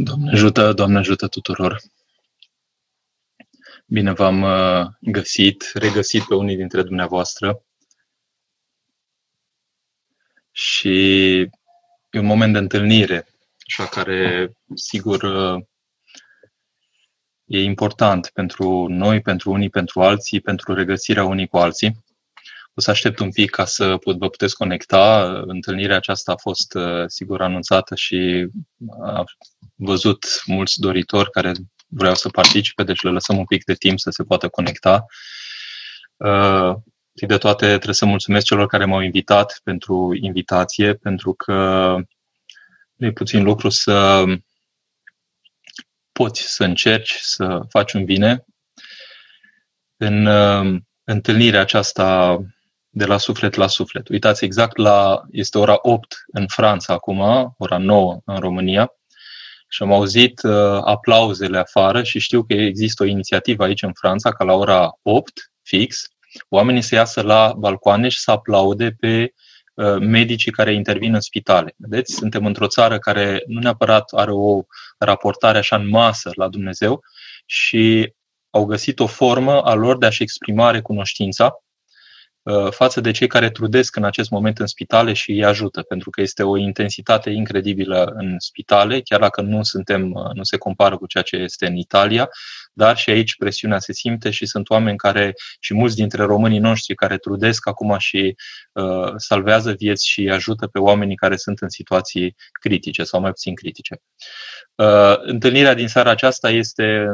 Doamne ajută, Doamne ajută tuturor! Bine v-am uh, găsit, regăsit pe unii dintre dumneavoastră și e un moment de întâlnire, așa care, sigur, uh, e important pentru noi, pentru unii, pentru alții, pentru regăsirea unii cu alții. O să aștept un pic ca să vă puteți conecta. Întâlnirea aceasta a fost, uh, sigur, anunțată și a văzut mulți doritori care vreau să participe, deci le lăsăm un pic de timp să se poată conecta. Uh, de toate, trebuie să mulțumesc celor care m-au invitat pentru invitație, pentru că nu e puțin lucru să poți să încerci să faci un bine. În uh, întâlnirea aceasta de la suflet la suflet. Uitați exact la, este ora 8 în Franța acum, ora 9 în România și am auzit uh, aplauzele afară și știu că există o inițiativă aici în Franța ca la ora 8 fix, oamenii să iasă la balcoane și să aplaude pe uh, medicii care intervin în spitale. Vedeți, suntem într-o țară care nu neapărat are o raportare așa în masă la Dumnezeu și au găsit o formă a lor de a-și exprima recunoștința Uh, față de cei care trudesc în acest moment în spitale și îi ajută, pentru că este o intensitate incredibilă în spitale, chiar dacă nu suntem, uh, nu se compară cu ceea ce este în Italia, dar și aici presiunea se simte și sunt oameni care, și mulți dintre românii noștri care trudesc acum și uh, salvează vieți și ajută pe oamenii care sunt în situații critice sau mai puțin critice. Uh, întâlnirea din seara aceasta este,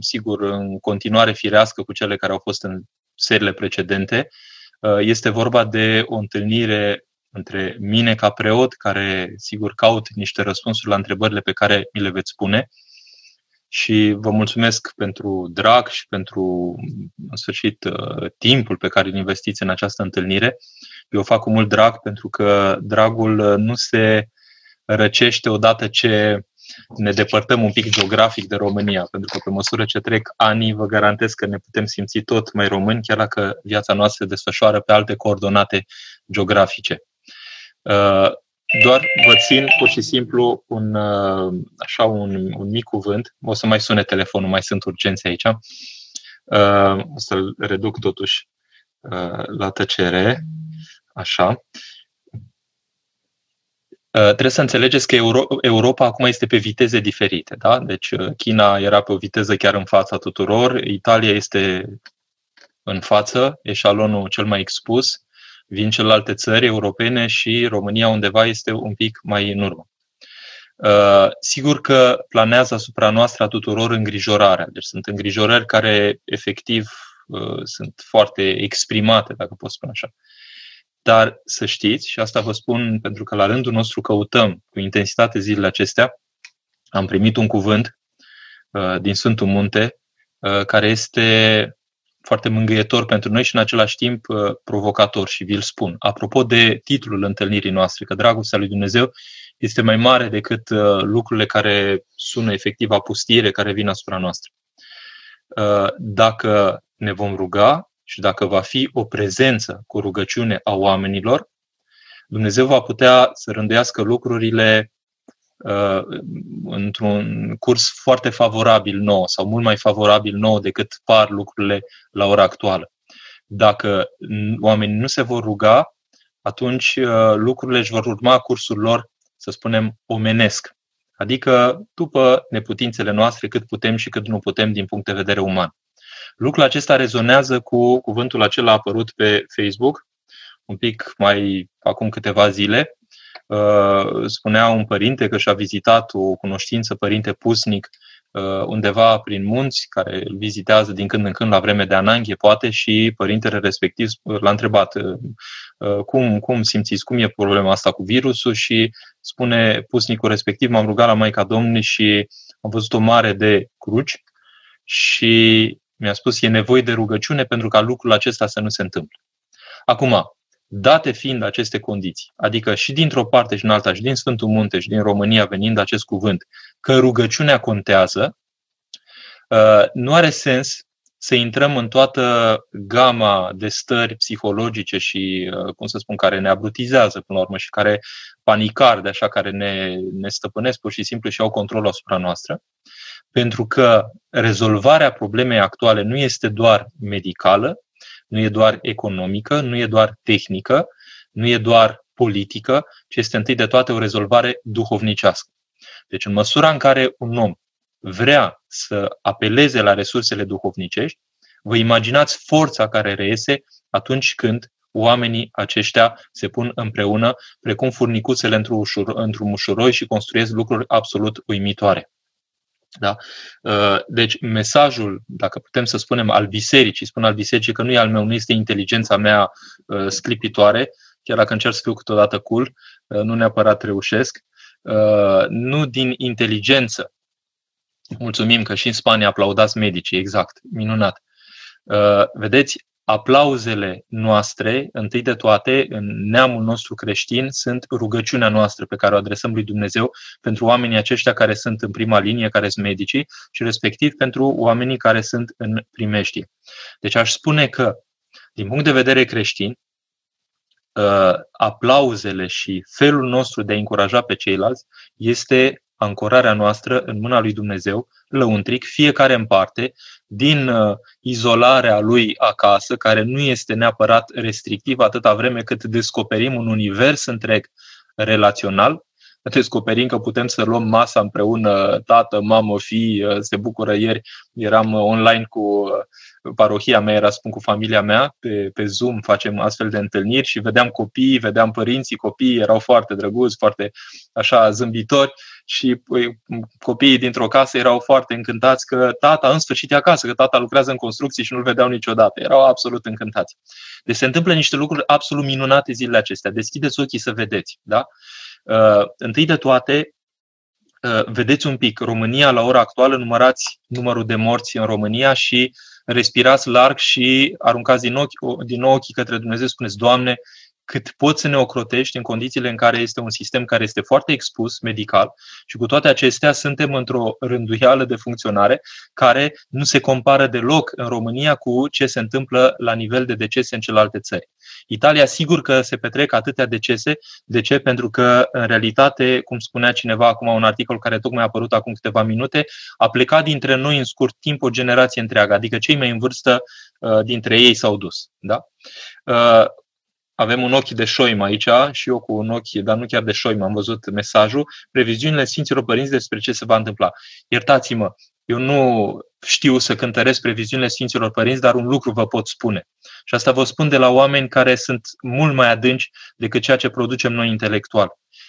sigur, în continuare firească cu cele care au fost în serile precedente. Uh, Uh, este vorba de o întâlnire între mine ca preot, care sigur caut niște răspunsuri la întrebările pe care mi le veți spune. Și vă mulțumesc pentru drag și pentru, în sfârșit, uh, timpul pe care îl investiți în această întâlnire. Eu o fac cu mult drag pentru că dragul nu se răcește odată ce ne depărtăm un pic geografic de România, pentru că pe măsură ce trec anii, vă garantez că ne putem simți tot mai români, chiar dacă viața noastră se desfășoară pe alte coordonate geografice. Uh, doar vă țin pur și simplu un, uh, așa un, un mic cuvânt. O să mai sune telefonul, mai sunt urgențe aici. Uh, o să-l reduc totuși la tăcere. Așa. Uh, trebuie să înțelegeți că Euro- Europa acum este pe viteze diferite. Da? Deci uh, China era pe o viteză chiar în fața tuturor, Italia este în față, eșalonul cel mai expus, vin celelalte țări europene și România undeva este un pic mai în urmă. Uh, sigur că planează asupra noastră a tuturor îngrijorarea. Deci sunt îngrijorări care efectiv sunt foarte exprimate, dacă pot spune așa. Dar să știți, și asta vă spun pentru că la rândul nostru căutăm cu intensitate zilele acestea, am primit un cuvânt uh, din Sfântul Munte uh, care este foarte mângâietor pentru noi și în același timp uh, provocator și vi-l spun. Apropo de titlul întâlnirii noastre, că dragostea lui Dumnezeu este mai mare decât uh, lucrurile care sună efectiv apustire care vin asupra noastră. Uh, dacă ne vom ruga, și dacă va fi o prezență cu rugăciune a oamenilor, Dumnezeu va putea să rânduiască lucrurile uh, într-un curs foarte favorabil nou sau mult mai favorabil nou decât par lucrurile la ora actuală. Dacă oamenii nu se vor ruga, atunci uh, lucrurile își vor urma cursul lor, să spunem, omenesc. Adică după neputințele noastre, cât putem și cât nu putem din punct de vedere uman. Lucrul acesta rezonează cu cuvântul acela apărut pe Facebook un pic mai acum câteva zile. Uh, spunea un părinte că și-a vizitat o cunoștință, părinte pusnic, uh, undeva prin munți, care îl vizitează din când în când la vreme de ananghie, poate, și părintele respectiv l-a întrebat uh, cum, cum simțiți, cum e problema asta cu virusul și spune pusnicul respectiv, m-am rugat la Maica Domnului și am văzut o mare de cruci și mi-a spus, e nevoie de rugăciune pentru ca lucrul acesta să nu se întâmple. Acum, date fiind aceste condiții, adică și dintr-o parte și în alta, și din Sfântul Munte și din România venind acest cuvânt, că rugăciunea contează, uh, nu are sens să intrăm în toată gama de stări psihologice și, uh, cum să spun, care ne abrutizează până la urmă și care panicar de așa, care ne, ne stăpânesc pur și simplu și au controlul asupra noastră. Pentru că rezolvarea problemei actuale nu este doar medicală, nu e doar economică, nu e doar tehnică, nu e doar politică, ci este întâi de toate o rezolvare duhovnicească. Deci, în măsura în care un om vrea să apeleze la resursele duhovnicești, vă imaginați forța care reiese atunci când oamenii aceștia se pun împreună, precum furnicuțele într-un, ușur, într-un mușuroi și construiesc lucruri absolut uimitoare. Da? Uh, deci mesajul, dacă putem să spunem, al bisericii, spun al bisericii că nu e al meu, nu este inteligența mea uh, sclipitoare, chiar dacă încerc să fiu câteodată cool, uh, nu neapărat reușesc, nu din inteligență. Mulțumim că și în Spania aplaudați medicii, exact, minunat. Vedeți, aplauzele noastre, întâi de toate, în neamul nostru creștin, sunt rugăciunea noastră pe care o adresăm lui Dumnezeu pentru oamenii aceștia care sunt în prima linie, care sunt medicii, și respectiv pentru oamenii care sunt în primeștie. Deci aș spune că, din punct de vedere creștin, uh, aplauzele și felul nostru de a încuraja pe ceilalți este ancorarea noastră în mâna lui Dumnezeu, lăuntric, fiecare în parte, din uh, izolarea lui acasă, care nu este neapărat restrictiv atâta vreme cât descoperim un univers întreg relațional, descoperim că putem să luăm masa împreună, tată, mamă, fi, uh, se bucură. Ieri, eram uh, online cu parohia mea, era spun cu familia mea, pe, pe Zoom facem astfel de întâlniri și vedeam copiii, vedeam părinții, copiii erau foarte drăguți, foarte așa zâmbitori și păi, copiii dintr-o casă erau foarte încântați că tata în sfârșit e acasă, că tata lucrează în construcții și nu-l vedeau niciodată. Erau absolut încântați. Deci se întâmplă niște lucruri absolut minunate zilele acestea. Deschideți ochii să vedeți. Da? Uh, întâi de toate, uh, vedeți un pic, România la ora actuală, numărați numărul de morți în România și respirați larg și aruncați din, ochi, din nou ochii către Dumnezeu, spuneți, Doamne, cât poți să ne ocrotești în condițiile în care este un sistem care este foarte expus medical și cu toate acestea suntem într-o rânduială de funcționare care nu se compară deloc în România cu ce se întâmplă la nivel de decese în celelalte țări. Italia sigur că se petrec atâtea decese. De ce? Pentru că, în realitate, cum spunea cineva acum un articol care tocmai a apărut acum câteva minute, a plecat dintre noi în scurt timp o generație întreagă, adică cei mai în vârstă uh, dintre ei s-au dus. Da? Uh, avem un ochi de șoim aici și eu cu un ochi, dar nu chiar de șoim, am văzut mesajul, previziunile Sfinților Părinți despre ce se va întâmpla. Iertați-mă, eu nu știu să cântăresc previziunile Sfinților Părinți, dar un lucru vă pot spune. Și asta vă spun de la oameni care sunt mult mai adânci decât ceea ce producem noi intelectual.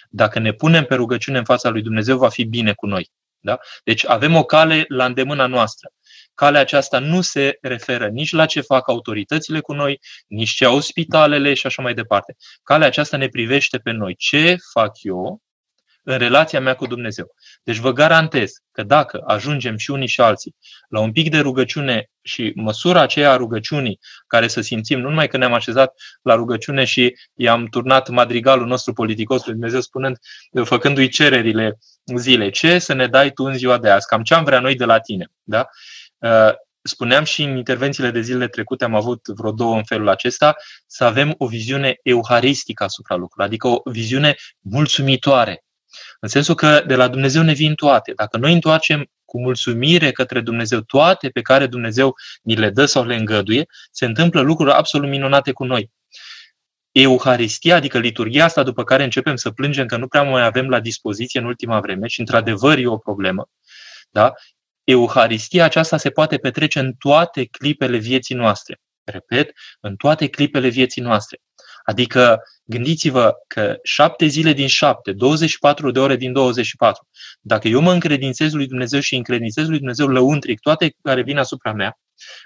Dacă ne punem pe rugăciune în fața lui Dumnezeu, va fi bine cu noi. Da? Deci avem o cale la îndemâna noastră. Calea aceasta nu se referă nici la ce fac autoritățile cu noi, nici ce au spitalele și așa mai departe. Calea aceasta ne privește pe noi. Ce fac eu în relația mea cu Dumnezeu. Deci vă garantez că dacă ajungem și unii și alții la un pic de rugăciune și măsura aceea a rugăciunii care să simțim, nu numai că ne-am așezat la rugăciune și i-am turnat madrigalul nostru politicos lui Dumnezeu spunând, făcându-i cererile zilei, ce să ne dai tu în ziua de azi, cam ce am vrea noi de la tine. Da? Uh, spuneam și în intervențiile de zilele trecute, am avut vreo două în felul acesta, să avem o viziune euharistică asupra lucrurilor, adică o viziune mulțumitoare. În sensul că de la Dumnezeu ne vin toate. Dacă noi întoarcem cu mulțumire către Dumnezeu toate pe care Dumnezeu ni le dă sau le îngăduie, se întâmplă lucruri absolut minunate cu noi. Euharistia, adică liturgia asta după care începem să plângem că nu prea mai avem la dispoziție în ultima vreme și într-adevăr e o problemă, da? Euharistia aceasta se poate petrece în toate clipele vieții noastre. Repet, în toate clipele vieții noastre. Adică gândiți-vă că șapte zile din șapte, 24 de ore din 24, dacă eu mă încredințez lui Dumnezeu și încredințez lui Dumnezeu lăuntric toate care vin asupra mea,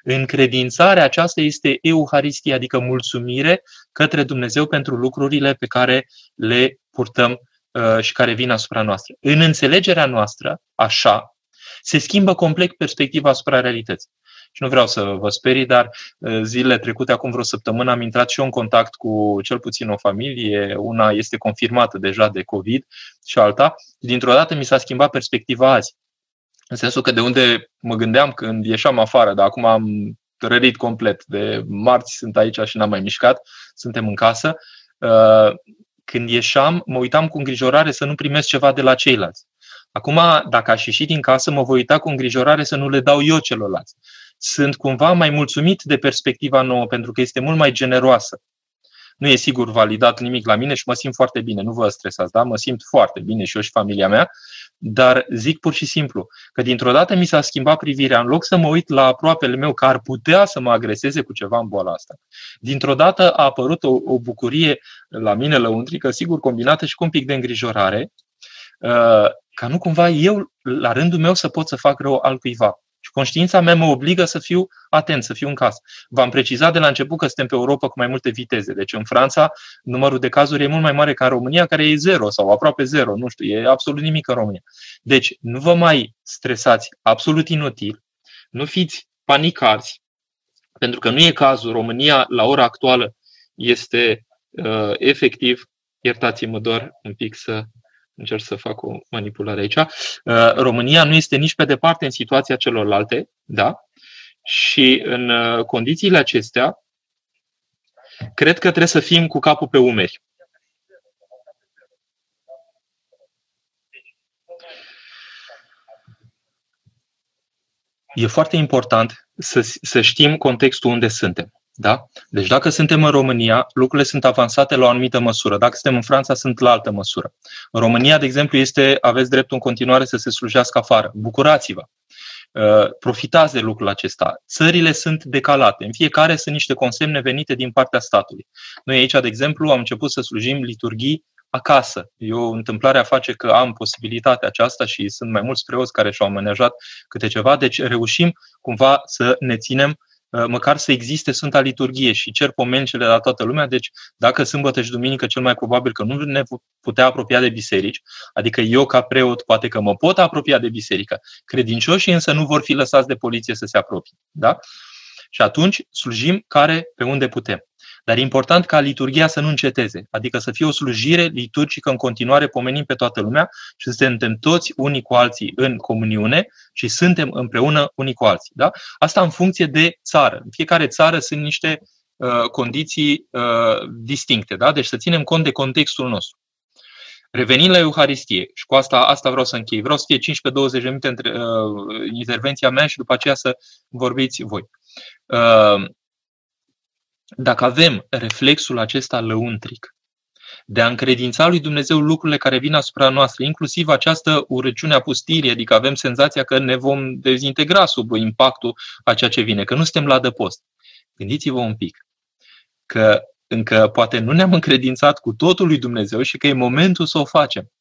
încredințarea aceasta este Euharistia, adică mulțumire către Dumnezeu pentru lucrurile pe care le purtăm uh, și care vin asupra noastră. În înțelegerea noastră, așa, se schimbă complet perspectiva asupra realității. Și nu vreau să vă sperii, dar uh, zilele trecute, acum vreo săptămână, am intrat și eu în contact cu cel puțin o familie. Una este confirmată deja de COVID și alta. Dintr-o dată mi s-a schimbat perspectiva azi. În sensul că de unde mă gândeam când ieșeam afară, dar acum am rărit complet. De marți sunt aici și n-am mai mișcat, suntem în casă. Uh, când ieșeam, mă uitam cu îngrijorare să nu primesc ceva de la ceilalți. Acum, dacă aș ieși din casă, mă voi uita cu îngrijorare să nu le dau eu celorlalți. Sunt cumva mai mulțumit de perspectiva nouă, pentru că este mult mai generoasă nu e sigur validat nimic la mine și mă simt foarte bine, nu vă stresați, da? Mă simt foarte bine și eu și familia mea, dar zic pur și simplu că dintr-o dată mi s-a schimbat privirea. În loc să mă uit la aproapele meu care ar putea să mă agreseze cu ceva în boala asta, dintr-o dată a apărut o, o bucurie la mine lăuntrică, sigur combinată și cu un pic de îngrijorare, uh, ca nu cumva eu, la rândul meu, să pot să fac rău altcuiva. Și conștiința mea mă obligă să fiu atent, să fiu în casă. V-am precizat de la început că suntem pe Europa cu mai multe viteze. Deci în Franța numărul de cazuri e mult mai mare ca în România, care e zero sau aproape zero. Nu știu, e absolut nimic în România. Deci nu vă mai stresați absolut inutil, nu fiți panicați, pentru că nu e cazul. România, la ora actuală, este uh, efectiv, iertați-mă doar un pic să încerc să fac o manipulare aici, uh, România nu este nici pe departe în situația celorlalte, da? Și în uh, condițiile acestea, cred că trebuie să fim cu capul pe umeri. E foarte important să, să știm contextul unde suntem. Da? Deci dacă suntem în România, lucrurile sunt avansate la o anumită măsură. Dacă suntem în Franța, sunt la altă măsură. În România, de exemplu, este, aveți dreptul în continuare să se slujească afară. Bucurați-vă! Uh, profitați de lucrul acesta. Țările sunt decalate. În fiecare sunt niște consemne venite din partea statului. Noi aici, de exemplu, am început să slujim liturghii acasă. Eu, întâmplarea face că am posibilitatea aceasta și sunt mai mulți preoți care și-au amenajat câte ceva, deci reușim cumva să ne ținem Uh, măcar să existe Sfânta Liturghie și cer pomencele la toată lumea, deci dacă sâmbătă și duminică cel mai probabil că nu ne putea apropia de biserici, adică eu ca preot poate că mă pot apropia de biserică, credincioșii însă nu vor fi lăsați de poliție să se apropie. Da? Și atunci slujim care pe unde putem. Dar e important ca liturgia să nu înceteze, adică să fie o slujire liturgică în continuare, pomenim pe toată lumea și suntem toți unii cu alții în comuniune și suntem împreună unii cu alții. Da? Asta în funcție de țară. În fiecare țară sunt niște uh, condiții uh, distincte, da? deci să ținem cont de contextul nostru. Revenind la Euharistie, și cu asta, asta vreau să închei, vreau să fie 15-20 de minute între uh, intervenția mea și după aceea să vorbiți voi. Uh, dacă avem reflexul acesta lăuntric, de a încredința lui Dumnezeu lucrurile care vin asupra noastră, inclusiv această urăciune a pustirii, adică avem senzația că ne vom dezintegra sub impactul a ceea ce vine, că nu suntem la adăpost. Gândiți-vă un pic că încă poate nu ne-am încredințat cu totul lui Dumnezeu și că e momentul să o facem.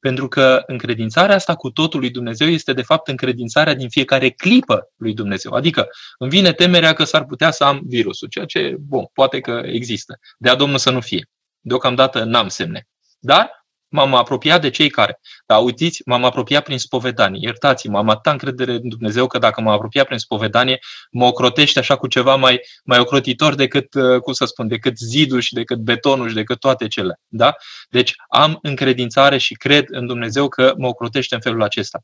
Pentru că încredințarea asta cu totul lui Dumnezeu este de fapt încredințarea din fiecare clipă lui Dumnezeu. Adică îmi vine temerea că s-ar putea să am virusul, ceea ce, bun, poate că există. De a Domnul să nu fie. Deocamdată n-am semne. Dar m-am apropiat de cei care. Dar uitiți, m-am apropiat prin spovedanie. Iertați-mă, am atâta încredere în Dumnezeu că dacă m-am apropiat prin spovedanie, mă ocrotește așa cu ceva mai, mai ocrotitor decât, uh, cum să spun, decât zidul și decât betonul și decât toate cele. Da? Deci am încredințare și cred în Dumnezeu că mă ocrotește în felul acesta.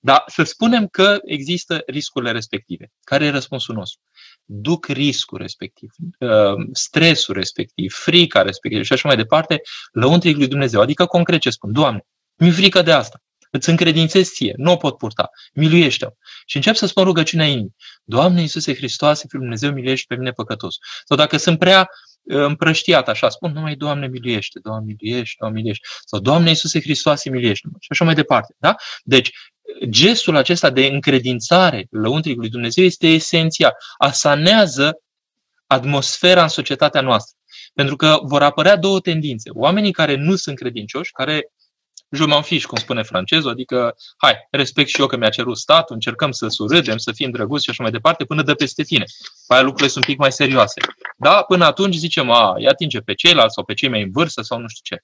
Dar să spunem că există riscurile respective. Care e răspunsul nostru? Duc riscul respectiv, uh, stresul respectiv, frica respectiv și așa mai departe, lăuntric lui Dumnezeu. Adică concret ce spun, Doamne, mi-e frică de asta, îți încredințez ție, nu o pot purta, miluiește-o. Și încep să spun rugăciunea inimii. Doamne Iisuse Hristoase, Fiul Dumnezeu, miluiește pe mine păcătos. Sau dacă sunt prea uh, împrăștiat așa, spun numai Doamne miluiește, Doamne miluiește, Doamne miluiește. Sau Doamne Iisuse Hristoase, miluiește Și așa mai departe. Da? Deci, gestul acesta de încredințare lăuntric lui Dumnezeu este esențial. Asanează atmosfera în societatea noastră. Pentru că vor apărea două tendințe. Oamenii care nu sunt credincioși, care je m'en fiche, cum spune francezul, adică, hai, respect și eu că mi-a cerut statul, încercăm să surâdem, să fim drăguți și așa mai departe, până dă peste tine. Pe aia lucrurile sunt un pic mai serioase. Da, până atunci zicem, a, îi atinge pe ceilalți sau pe cei mai în vârstă sau nu știu ce.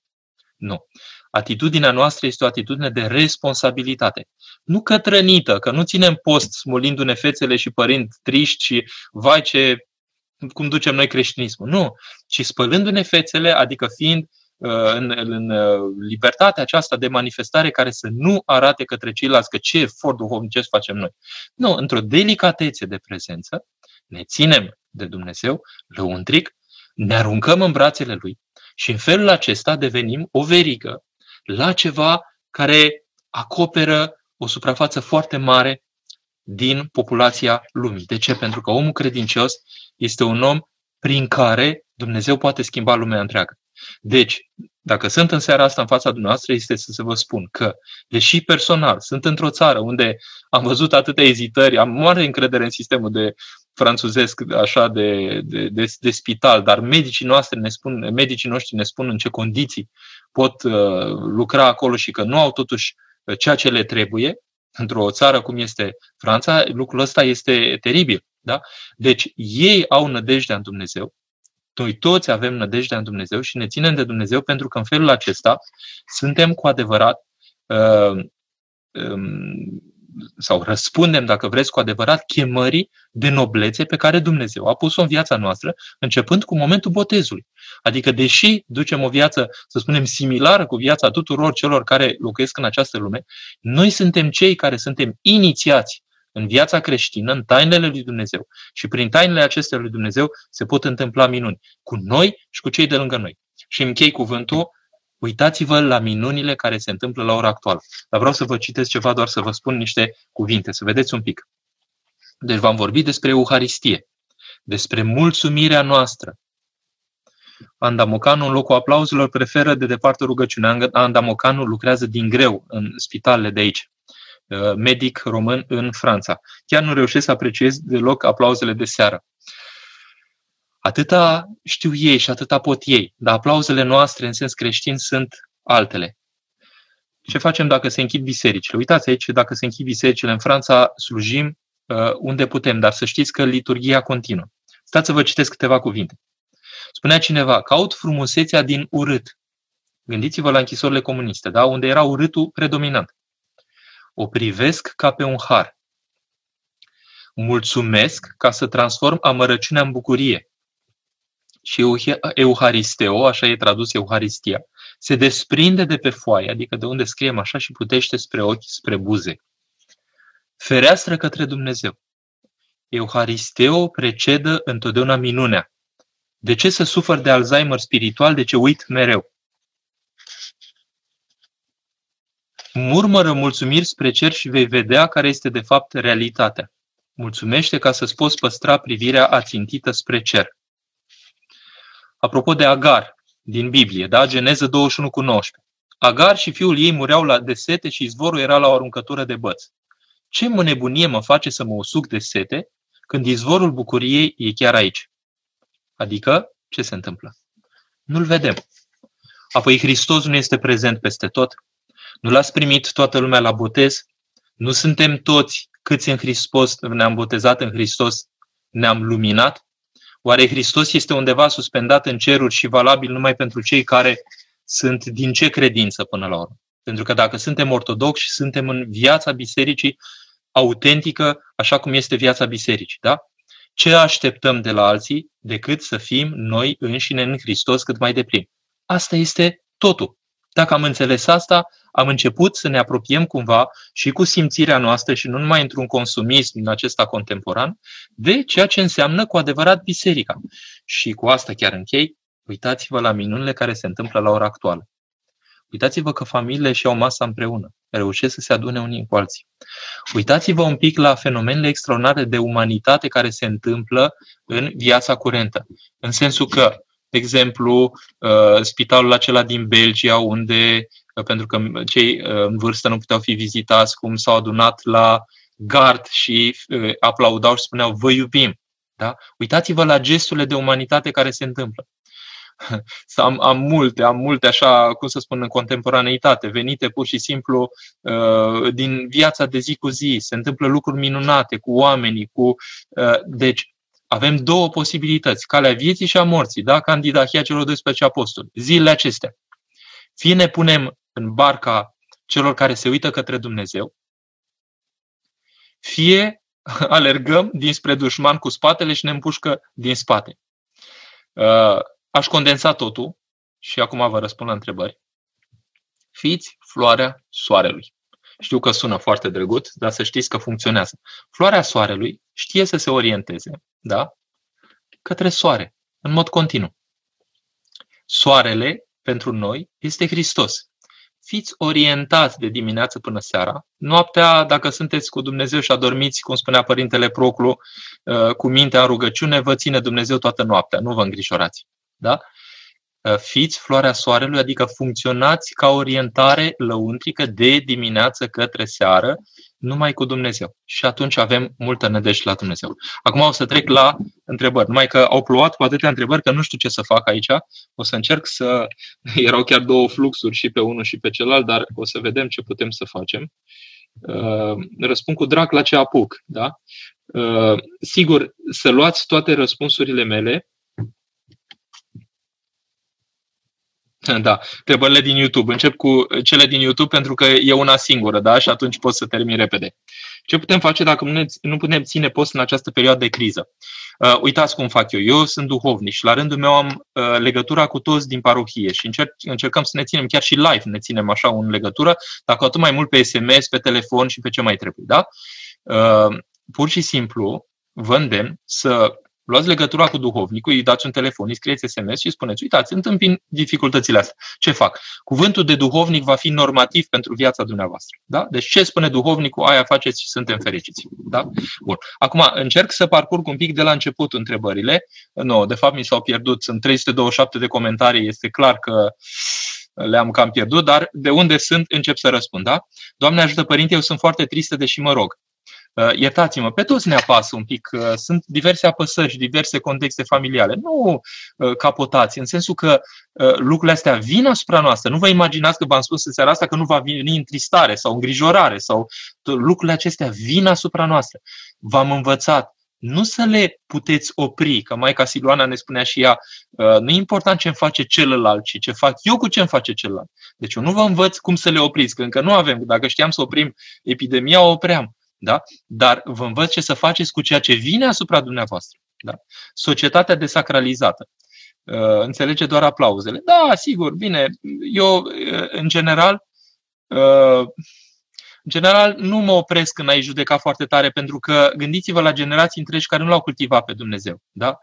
Nu. Atitudinea noastră este o atitudine de responsabilitate. Nu cătrănită, că nu ținem post smulindu-ne fețele și părind triști și vai ce cum ducem noi creștinismul. Nu, ci spălându-ne fețele, adică fiind uh, în, în uh, libertatea aceasta de manifestare care să nu arate către ceilalți că ce efort duhovnicesc facem noi. Nu, într-o delicatețe de prezență, ne ținem de Dumnezeu, lăuntric, ne aruncăm în brațele Lui și în felul acesta devenim o verigă la ceva care acoperă o suprafață foarte mare din populația lumii. De ce? Pentru că omul credincios este un om prin care Dumnezeu poate schimba lumea întreagă. Deci, dacă sunt în seara asta în fața dumneavoastră, este să se vă spun că, deși personal sunt într-o țară unde am văzut atâtea ezitări, am mare încredere în sistemul de franțuzesc așa de, de, de, de spital, dar medicii noastre ne spun, medicii noștri ne spun în ce condiții pot uh, lucra acolo și că nu au totuși uh, ceea ce le trebuie, într-o țară cum este Franța, lucrul ăsta este teribil. Da? Deci ei au nădejdea în Dumnezeu, noi toți avem nădejdea în Dumnezeu și ne ținem de Dumnezeu pentru că în felul acesta suntem cu adevărat uh, um, sau răspundem, dacă vreți, cu adevărat chemării de noblețe pe care Dumnezeu a pus-o în viața noastră, începând cu momentul botezului. Adică, deși ducem o viață, să spunem, similară cu viața tuturor celor care locuiesc în această lume, noi suntem cei care suntem inițiați în viața creștină, în tainele lui Dumnezeu. Și prin tainele acestea lui Dumnezeu se pot întâmpla minuni cu noi și cu cei de lângă noi. Și închei cuvântul, uitați-vă la minunile care se întâmplă la ora actuală. Dar vreau să vă citesc ceva, doar să vă spun niște cuvinte, să vedeți un pic. Deci v-am vorbit despre Euharistie, despre mulțumirea noastră. Andamocanu, în locul aplauzelor, preferă de departe rugăciunea. Andamocanu lucrează din greu în spitalele de aici. Uh, medic român în Franța. Chiar nu reușesc să apreciez deloc aplauzele de seară. Atâta știu ei și atâta pot ei, dar aplauzele noastre în sens creștin sunt altele. Ce facem dacă se închid bisericile? Uitați aici, dacă se închid bisericile în Franța, slujim uh, unde putem, dar să știți că liturgia continuă. Stați să vă citesc câteva cuvinte. Spunea cineva, caut frumusețea din urât. Gândiți-vă la închisorile comuniste, da? unde era urâtul predominant. O privesc ca pe un har. Mulțumesc ca să transform amărăciunea în bucurie. Și Euharisteo, așa e tradus Euharistia, se desprinde de pe foaie, adică de unde scriem așa și putește spre ochi, spre buze. Fereastră către Dumnezeu. Euharisteo precedă întotdeauna minunea. De ce să sufăr de Alzheimer spiritual? De ce uit mereu? Murmără mulțumiri spre cer și vei vedea care este de fapt realitatea. Mulțumește ca să-ți poți păstra privirea ațintită spre cer. Apropo de Agar, din Biblie, da? Geneză 21 cu 19. Agar și fiul ei mureau la de sete și izvorul era la o aruncătură de băț. Ce mă nebunie mă face să mă usuc de sete când izvorul bucuriei e chiar aici? Adică, ce se întâmplă? Nu-l vedem. Apoi Hristos nu este prezent peste tot. Nu l-ați primit toată lumea la botez? Nu suntem toți câți în Hristos ne-am botezat în Hristos, ne-am luminat? Oare Hristos este undeva suspendat în ceruri și valabil numai pentru cei care sunt din ce credință până la urmă? Pentru că dacă suntem ortodoxi, suntem în viața bisericii autentică, așa cum este viața bisericii. Da? Ce așteptăm de la alții decât să fim noi înșine în Hristos cât mai deplin? Asta este totul. Dacă am înțeles asta, am început să ne apropiem cumva și cu simțirea noastră și nu numai într-un consumism din acesta contemporan, de ceea ce înseamnă cu adevărat biserica. Și cu asta chiar închei, uitați-vă la minunile care se întâmplă la ora actuală. Uitați-vă că familiile și-au masa împreună, reușesc să se adune unii cu alții. Uitați-vă un pic la fenomenele extraordinare de umanitate care se întâmplă în viața curentă. În sensul că de exemplu, uh, spitalul acela din Belgia, unde, uh, pentru că cei uh, în vârstă nu puteau fi vizitați, cum s-au adunat la gard și aplaudau și spuneau, vă iubim. Da? Uitați-vă la gesturile de umanitate care se întâmplă. am, am multe, am multe așa, cum să spun, în contemporaneitate, venite pur și simplu uh, din viața de zi cu zi. Se întâmplă lucruri minunate cu oamenii, cu. Uh, deci, avem două posibilități, calea vieții și a morții, da? Candidahia celor 12 apostoli. Zilele acestea. Fie ne punem în barca celor care se uită către Dumnezeu, fie alergăm dinspre dușman cu spatele și ne împușcă din spate. Uh, aș condensa totul și acum vă răspund la întrebări. Fiți floarea soarelui. Știu că sună foarte drăguț, dar să știți că funcționează. Floarea soarelui știe să se orienteze, da? Către soare, în mod continuu. Soarele, pentru noi, este Hristos. Fiți orientați de dimineață până seara. Noaptea, dacă sunteți cu Dumnezeu și adormiți, cum spunea Părintele Proclu, uh, cu mintea în rugăciune, vă ține Dumnezeu toată noaptea, nu vă îngrijorați. Da? Uh, fiți floarea soarelui, adică funcționați ca orientare lăuntrică de dimineață către seară, numai cu Dumnezeu. Și atunci avem multă nădejde la Dumnezeu. Acum o să trec la întrebări. Numai că au plouat cu atâtea întrebări că nu știu ce să fac aici. O să încerc să... Erau chiar două fluxuri și pe unul și pe celălalt, dar o să vedem ce putem să facem. Uh, răspund cu drag la ce apuc. Da? Uh, sigur, să luați toate răspunsurile mele Da, întrebările din YouTube. Încep cu cele din YouTube pentru că e una singură, da? Și atunci pot să termin repede. Ce putem face dacă nu, ne, nu putem ține post în această perioadă de criză? Uh, uitați cum fac eu. Eu sunt duhovnic și la rândul meu am uh, legătura cu toți din parohie și încerc, încercăm să ne ținem chiar și live, ne ținem așa în legătură, dacă atât mai mult pe SMS, pe telefon și pe ce mai trebuie, da? Uh, pur și simplu vă îndemn să luați legătura cu duhovnicul, îi dați un telefon, îi scrieți SMS și spuneți, uitați, întâmpin dificultățile astea. Ce fac? Cuvântul de duhovnic va fi normativ pentru viața dumneavoastră. Da? Deci ce spune duhovnicul, aia faceți și suntem fericiți. Da? Bun. Acum încerc să parcurg un pic de la început întrebările. Nu, de fapt mi s-au pierdut, sunt 327 de comentarii, este clar că le-am cam pierdut, dar de unde sunt, încep să răspund. Da? Doamne ajută, Părinte, eu sunt foarte tristă, deși mă rog. Uh, iertați-mă, pe toți ne apasă un pic. Uh, sunt diverse apăsări și diverse contexte familiale. Nu uh, capotați, în sensul că lucrurile astea vin asupra noastră. Nu vă imaginați că v-am spus în seara asta că nu va veni întristare sau îngrijorare sau lucrurile acestea vin asupra noastră. V-am învățat nu să le puteți opri, că Maica Siluana ne spunea și ea, nu e important ce îmi face celălalt, ci ce fac eu cu ce îmi face celălalt. Deci eu nu vă învăț cum să le opriți, că încă nu avem. Dacă știam să oprim epidemia, o opream. Da? Dar vă învăț ce să faceți cu ceea ce vine asupra dumneavoastră. Da? Societatea desacralizată. Uh, înțelege doar aplauzele. Da, sigur, bine. Eu, uh, în general, uh, în general, nu mă opresc în a-i judeca foarte tare, pentru că gândiți-vă la generații întregi care nu l-au cultivat pe Dumnezeu. Da?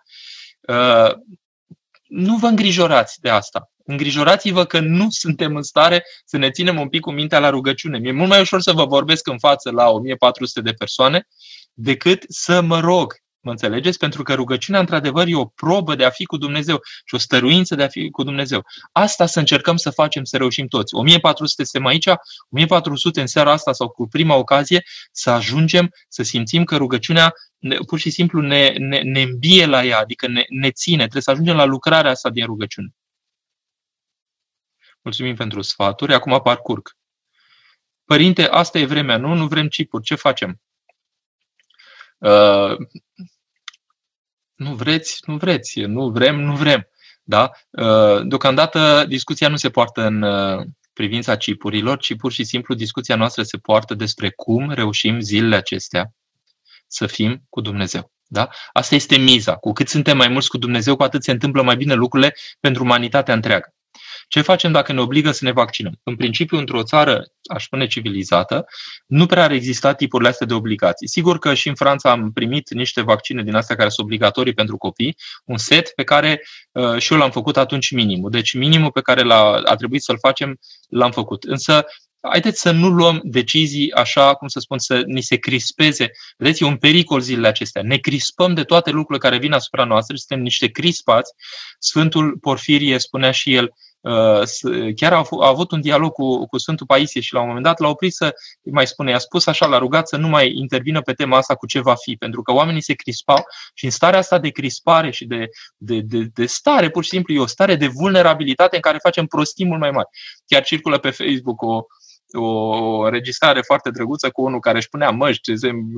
Nu vă îngrijorați de asta îngrijorați-vă că nu suntem în stare să ne ținem un pic cu mintea la rugăciune. Mi-e mult mai ușor să vă vorbesc în față la 1400 de persoane decât să mă rog. Mă înțelegeți? Pentru că rugăciunea, într-adevăr, e o probă de a fi cu Dumnezeu și o stăruință de a fi cu Dumnezeu. Asta să încercăm să facem, să reușim toți. 1400 suntem aici, 1400 în seara asta sau cu prima ocazie, să ajungem să simțim că rugăciunea pur și simplu ne, ne, ne îmbie la ea, adică ne, ne ține. Trebuie să ajungem la lucrarea asta din rugăciune. Mulțumim pentru sfaturi. Acum parcurg. Părinte, asta e vremea, nu? Nu vrem chipuri. Ce facem? Uh, nu vreți, nu vreți. Nu vrem, nu vrem. Da? Uh, deocamdată discuția nu se poartă în uh, privința chipurilor, ci pur și simplu discuția noastră se poartă despre cum reușim zilele acestea să fim cu Dumnezeu. Da? Asta este miza. Cu cât suntem mai mulți cu Dumnezeu, cu atât se întâmplă mai bine lucrurile pentru umanitatea întreagă. Ce facem dacă ne obligă să ne vaccinăm? În principiu, într-o țară, aș spune civilizată, nu prea ar exista tipurile astea de obligații. Sigur că și în Franța am primit niște vaccine din astea care sunt obligatorii pentru copii, un set pe care uh, și eu l-am făcut atunci minimul. Deci minimul pe care l-a, a trebuit să-l facem, l-am făcut. Însă haideți să nu luăm decizii așa, cum să spun, să ni se crispeze. Vedeți, e un pericol zilele acestea. Ne crispăm de toate lucrurile care vin asupra noastră, suntem niște crispați. Sfântul Porfirie spunea și el, Uh, chiar a, a avut un dialog cu, cu Sfântul Paisie și la un moment dat l-a oprit să mai spune, i-a spus așa, l-a rugat să nu mai intervină pe tema asta cu ce va fi, pentru că oamenii se crispau și în starea asta de crispare și de, de, de, de stare, pur și simplu, e o stare de vulnerabilitate în care facem prostii mult mai mari. Chiar circulă pe Facebook o, o înregistrare foarte drăguță cu unul care își punea măști,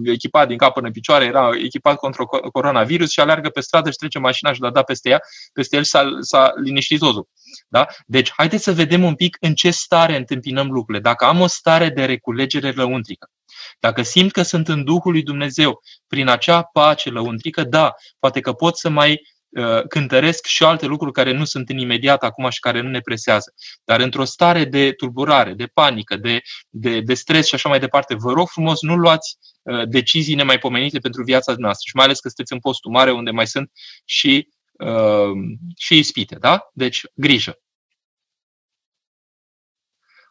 echipat din cap până în picioare, era echipat contra coronavirus și alergă pe stradă și trece mașina și l-a dat peste ea, peste el s-a, s-a liniștit ozul. Da? Deci, haideți să vedem un pic în ce stare întâmpinăm lucrurile. Dacă am o stare de reculegere lăuntrică, dacă simt că sunt în Duhul lui Dumnezeu, prin acea pace lăuntrică, da, poate că pot să mai Uh, cântăresc și alte lucruri care nu sunt în imediat acum și care nu ne presează. Dar într-o stare de tulburare, de panică, de, de, de stres și așa mai departe, vă rog frumos, nu luați uh, decizii nemaipomenite pentru viața noastră și mai ales că sunteți în postul mare unde mai sunt și, uh, și ispite, da? Deci, grijă.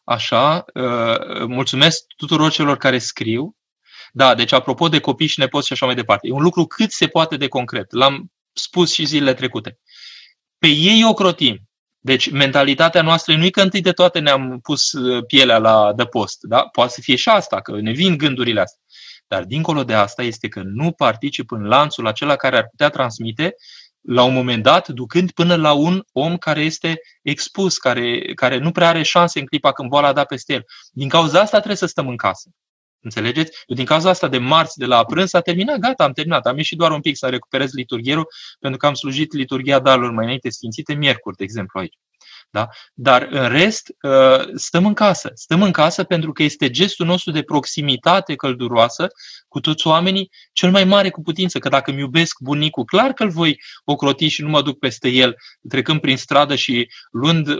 Așa, uh, mulțumesc tuturor celor care scriu. Da, deci apropo de copii și nepoți și așa mai departe, e un lucru cât se poate de concret. L-am spus și zilele trecute. Pe ei o crotim. Deci mentalitatea noastră nu e că întâi de toate ne-am pus uh, pielea la de post. Da? Poate să fie și asta, că ne vin gândurile astea. Dar dincolo de asta este că nu particip în lanțul acela care ar putea transmite la un moment dat, ducând până la un om care este expus, care, care nu prea are șanse în clipa când boala da peste el. Din cauza asta trebuie să stăm în casă. Înțelegeți? Eu din cauza asta de marți, de la prânz, a terminat, gata, am terminat. Am ieșit doar un pic să recuperez liturghierul, pentru că am slujit liturghia darurilor mai înainte sfințite, miercuri, de exemplu, aici. Da? Dar în rest, uh, stăm în casă. Stăm în casă pentru că este gestul nostru de proximitate călduroasă cu toți oamenii cel mai mare cu putință. Că dacă îmi iubesc bunicul, clar că îl voi ocroti și nu mă duc peste el, trecând prin stradă și luând, uh,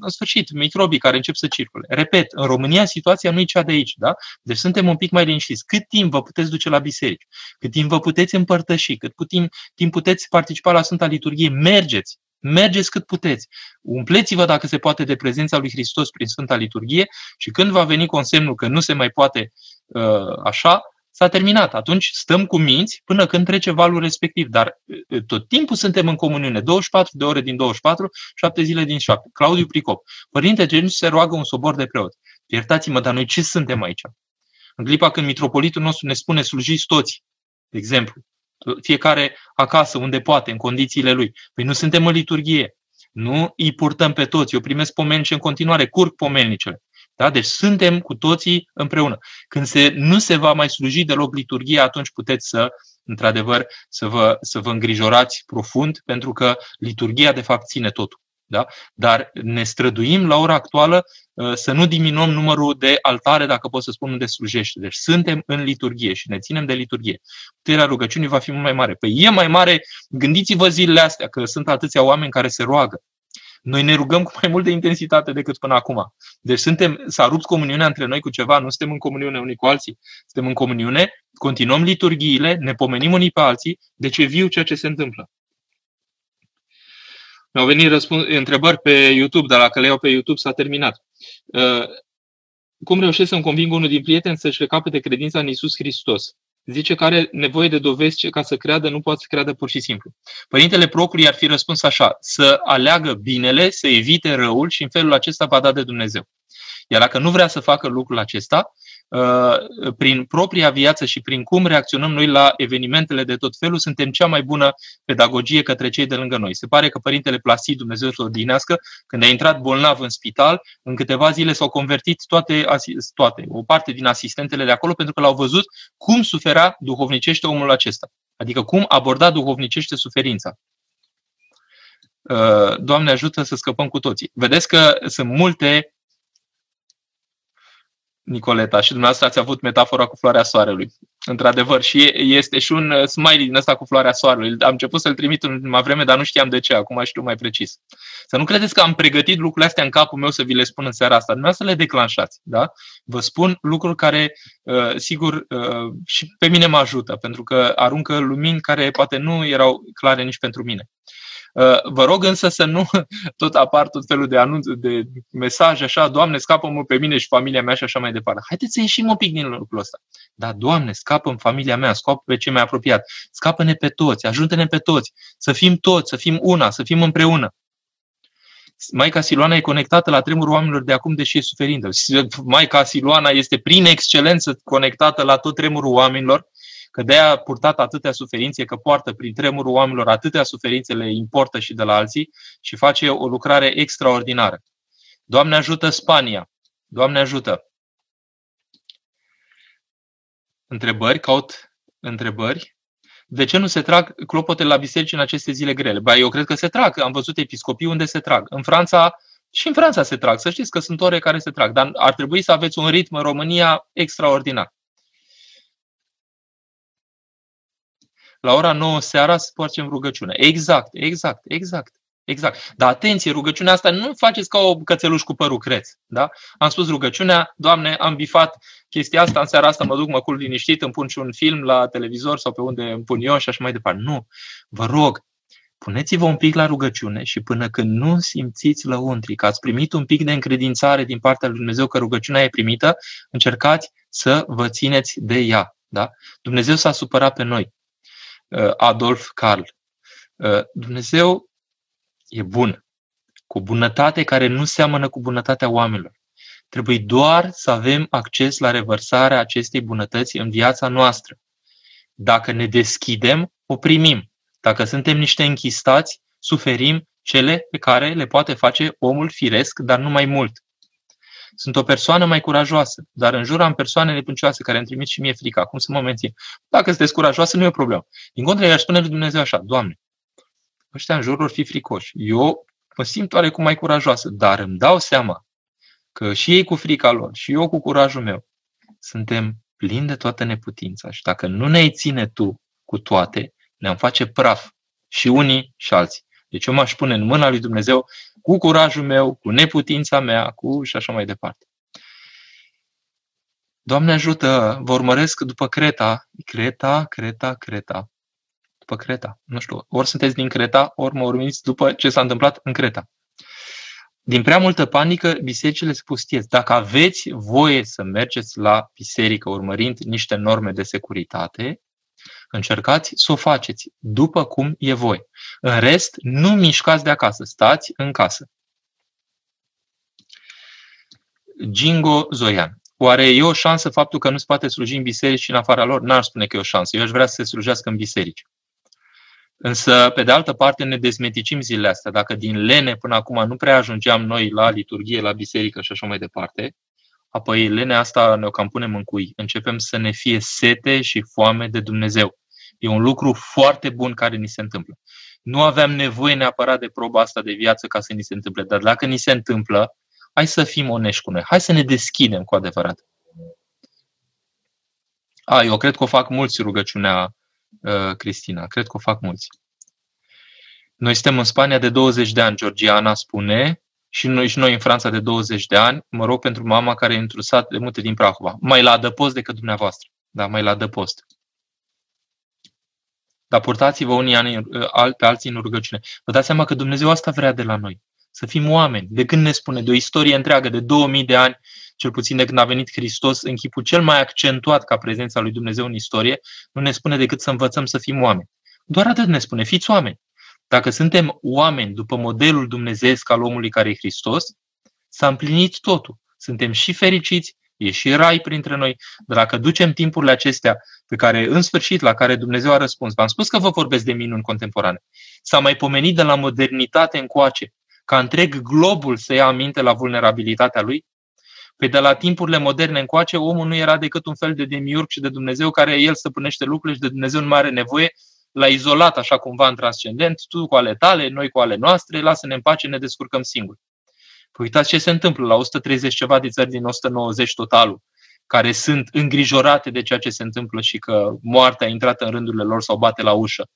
în sfârșit, microbii care încep să circule. Repet, în România situația nu e cea de aici. Da? Deci suntem un pic mai liniștiți. Cât timp vă puteți duce la biserică? Cât timp vă puteți împărtăși? Cât timp, timp puteți participa la Sfânta Liturghie? Mergeți! Mergeți cât puteți. Umpleți-vă dacă se poate de prezența lui Hristos prin Sfânta Liturghie și când va veni consemnul că nu se mai poate uh, așa, s-a terminat. Atunci stăm cu minți până când trece valul respectiv. Dar uh, tot timpul suntem în comuniune, 24 de ore din 24, 7 zile din 7. Claudiu Pricop. Părinte, ce nu se roagă un sobor de preot? Iertați-mă, dar noi ce suntem aici? În clipa când mitropolitul nostru ne spune slujiți toți, de exemplu, fiecare acasă, unde poate, în condițiile lui. Păi nu suntem în liturghie. Nu îi purtăm pe toți. Eu primesc pomelnice în continuare, curg pomelnicele. Da? Deci suntem cu toții împreună. Când se, nu se va mai sluji deloc liturghia, atunci puteți să, într-adevăr, să vă, să vă îngrijorați profund, pentru că liturghia, de fapt, ține totul. Da? Dar ne străduim la ora actuală uh, să nu diminuăm numărul de altare, dacă pot să spun, unde slujește. Deci suntem în liturghie și ne ținem de liturghie. Puterea rugăciunii va fi mult mai mare. Păi e mai mare, gândiți-vă zilele astea, că sunt atâția oameni care se roagă. Noi ne rugăm cu mai mult de intensitate decât până acum. Deci suntem, s-a rupt comuniunea între noi cu ceva, nu suntem în comuniune unii cu alții. Suntem în comuniune, continuăm liturghiile, ne pomenim unii pe alții, deci e viu ceea ce se întâmplă. Mi-au venit răspuns, întrebări pe YouTube, dar dacă le iau pe YouTube s-a terminat. Uh, cum reușesc să-mi conving unul din prieteni să-și recapete credința în Isus Hristos? Zice că are nevoie de dovezi ca să creadă, nu poate să creadă pur și simplu. Părintele Procului ar fi răspuns așa, să aleagă binele, să evite răul și în felul acesta va da de Dumnezeu. Iar dacă nu vrea să facă lucrul acesta, Uh, prin propria viață și prin cum reacționăm noi la evenimentele de tot felul, suntem cea mai bună pedagogie către cei de lângă noi. Se pare că Părintele Plasid, Dumnezeu să odinească, când a intrat bolnav în spital, în câteva zile s-au convertit toate, toate, o parte din asistentele de acolo, pentru că l-au văzut cum suferea duhovnicește omul acesta. Adică cum aborda duhovnicește suferința. Uh, Doamne ajută să scăpăm cu toții. Vedeți că sunt multe Nicoleta, și dumneavoastră ați avut metafora cu floarea soarelui. Într-adevăr, și este și un uh, smiley din ăsta cu floarea soarelui. Am început să-l trimit în ultima vreme, dar nu știam de ce, acum știu mai precis. Să nu credeți că am pregătit lucrurile astea în capul meu să vi le spun în seara asta. Dumneavoastră le declanșați, da? Vă spun lucruri care, uh, sigur, uh, și pe mine mă ajută, pentru că aruncă lumini care poate nu erau clare nici pentru mine. Uh, vă rog însă să nu tot apar tot felul de anunț, de mesaje așa, Doamne, scapă-mă pe mine și familia mea și așa mai departe. Haideți să ieșim un pic din lucrul ăsta. Da, Doamne, scapă familia mea, scapă pe cei mai apropiat, scapă-ne pe toți, ajută-ne pe toți, să fim toți, să fim una, să fim împreună. Maica Siloana e conectată la tremurul oamenilor de acum, deși e suferindă. Maica Siloana este prin excelență conectată la tot tremurul oamenilor că de-aia a purtat atâtea suferințe, că poartă prin tremurul oamenilor atâtea suferințe, le importă și de la alții și face o lucrare extraordinară. Doamne ajută Spania! Doamne ajută! Întrebări? Caut întrebări? De ce nu se trag clopotele la biserici în aceste zile grele? Ba, eu cred că se trag. Am văzut episcopii unde se trag. În Franța și în Franța se trag. Să știți că sunt ore care se trag. Dar ar trebui să aveți un ritm în România extraordinar. La ora 9 seara să facem rugăciune. Exact, exact, exact. Exact. Dar atenție, rugăciunea asta nu faceți ca o cățeluș cu părul creț. Da? Am spus rugăciunea, Doamne, am bifat chestia asta, în seara asta mă duc, mă culc liniștit, îmi pun și un film la televizor sau pe unde îmi pun eu și așa mai departe. Nu. Vă rog, puneți-vă un pic la rugăciune și până când nu simțiți lăuntri, că ați primit un pic de încredințare din partea lui Dumnezeu că rugăciunea e primită, încercați să vă țineți de ea. Da? Dumnezeu s-a supărat pe noi. Uh, Adolf Karl. Uh, Dumnezeu e bun, cu bunătate care nu seamănă cu bunătatea oamenilor. Trebuie doar să avem acces la revărsarea acestei bunătăți în viața noastră. Dacă ne deschidem, o primim. Dacă suntem niște închistați, suferim cele pe care le poate face omul firesc, dar nu mai mult. Sunt o persoană mai curajoasă, dar în jur am persoane nepuncioase care îmi trimit și mie frică. Acum să mă mențin. Dacă sunteți curajoasă, nu e o problemă. Din contră, i-aș spune lui Dumnezeu așa, Doamne, ăștia în jur vor fi fricoși. Eu mă simt oarecum mai curajoasă, dar îmi dau seama că și ei cu frica lor și eu cu curajul meu suntem plini de toată neputința și dacă nu ne ține tu cu toate, ne-am face praf și unii și alții. Deci eu m-aș pune în mâna lui Dumnezeu cu curajul meu, cu neputința mea, cu și așa mai departe. Doamne ajută, vă urmăresc după Creta, Creta, Creta, Creta după Creta. Nu știu, ori sunteți din Creta, ori mă urmiți după ce s-a întâmplat în Creta. Din prea multă panică, bisericile se pustiez. Dacă aveți voie să mergeți la biserică urmărind niște norme de securitate, încercați să o faceți după cum e voi. În rest, nu mișcați de acasă, stați în casă. Gingo Zoian. Oare e o șansă faptul că nu se poate sluji în biserici și în afara lor? N-aș spune că e o șansă. Eu aș vrea să se slujească în biserici. Însă, pe de altă parte, ne dezmeticim zilele astea. Dacă din lene până acum nu prea ajungeam noi la liturghie, la biserică și așa mai departe, apoi lenea asta ne-o cam punem în cui. Începem să ne fie sete și foame de Dumnezeu. E un lucru foarte bun care ni se întâmplă. Nu aveam nevoie neapărat de proba asta de viață ca să ni se întâmple, dar dacă ni se întâmplă, hai să fim onești cu noi. Hai să ne deschidem cu adevărat. A, eu cred că o fac mulți rugăciunea Uh, Cristina. Cred că o fac mulți. Noi suntem în Spania de 20 de ani, Georgiana spune, și noi, și noi în Franța de 20 de ani. Mă rog pentru mama care e într-un sat de multe din Prahova. Mai la adăpost decât dumneavoastră. Da, mai la adăpost. Dar purtați-vă unii ani uh, pe alții în rugăciune. Vă dați seama că Dumnezeu asta vrea de la noi. Să fim oameni. De când ne spune? De o istorie întreagă, de 2000 de ani, cel puțin de când a venit Hristos, în chipul cel mai accentuat ca prezența lui Dumnezeu în istorie, nu ne spune decât să învățăm să fim oameni. Doar atât ne spune, fiți oameni. Dacă suntem oameni după modelul dumnezeesc al omului care e Hristos, s-a împlinit totul. Suntem și fericiți, e și rai printre noi, dar dacă ducem timpurile acestea pe care, în sfârșit, la care Dumnezeu a răspuns, v-am spus că vă vorbesc de minuni contemporane, s-a mai pomenit de la modernitate încoace, ca întreg globul să ia aminte la vulnerabilitatea lui, pe de la timpurile moderne încoace, omul nu era decât un fel de demiurg și de Dumnezeu care el stăpânește lucrurile și de Dumnezeu nu mai are nevoie, l-a izolat așa cumva în transcendent, tu cu ale tale, noi cu ale noastre, lasă-ne în pace, ne descurcăm singuri. Păi uitați ce se întâmplă la 130 ceva de țări din 190 totalul, care sunt îngrijorate de ceea ce se întâmplă și că moartea a intrat în rândurile lor sau bate la ușă.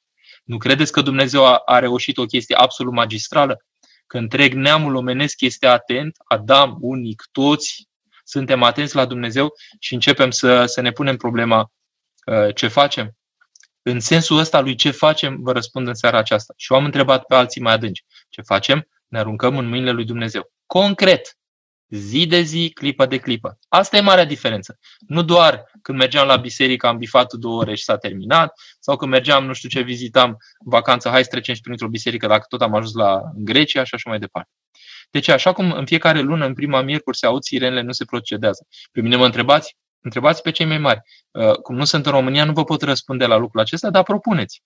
Nu credeți că Dumnezeu a, a reușit o chestie absolut magistrală? Că întreg neamul omenesc este atent, Adam, unic, toți, suntem atenți la Dumnezeu și începem să, să ne punem problema uh, ce facem. În sensul ăsta lui ce facem, vă răspund în seara aceasta. Și eu am întrebat pe alții mai adânci. Ce facem? Ne aruncăm în mâinile lui Dumnezeu. Concret, zi de zi, clipă de clipă. Asta e marea diferență. Nu doar când mergeam la biserică, am bifat două ore și s-a terminat, sau când mergeam, nu știu ce, vizitam vacanță, hai să trecem și printr-o biserică dacă tot am ajuns la Grecia și așa mai departe. Deci, așa cum în fiecare lună, în prima miercuri, se aud sirenele, nu se procedează. Pe mine mă întrebați? Întrebați pe cei mai mari. Uh, cum nu sunt în România, nu vă pot răspunde la lucrul acesta, dar propuneți.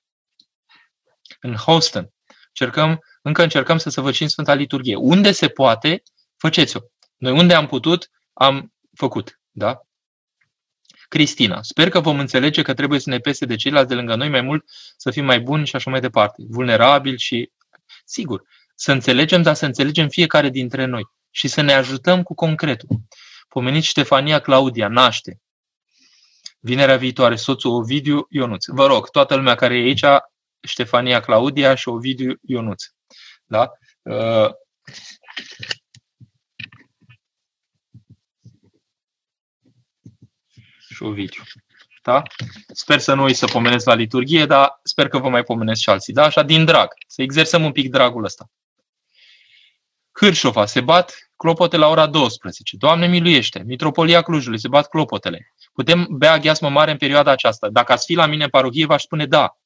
În Houston, încercăm, încă încercăm să săvârșim Sfânta Liturghie. Unde se poate, faceți-o. Noi unde am putut, am făcut. Da? Cristina, sper că vom înțelege că trebuie să ne pese de ceilalți de lângă noi mai mult, să fim mai buni și așa mai departe. Vulnerabili și... Sigur, să înțelegem, dar să înțelegem fiecare dintre noi și să ne ajutăm cu concretul. Pomenit Ștefania Claudia, naște. Vinerea viitoare, soțul Ovidiu Ionuț. Vă rog, toată lumea care e aici, Ștefania Claudia și Ovidiu Ionuț. Da? Uh, și Ovidiu. Da? Sper să nu îi să pomenesc la liturghie, dar sper că vă mai pomenesc și alții. Da? Așa, din drag. Să exersăm un pic dragul ăsta. Hârșova, se bat clopote la ora 12. Doamne miluiește! Mitropolia Clujului, se bat clopotele. Putem bea gheasmă mare în perioada aceasta. Dacă ați fi la mine în parohie, v-aș spune da.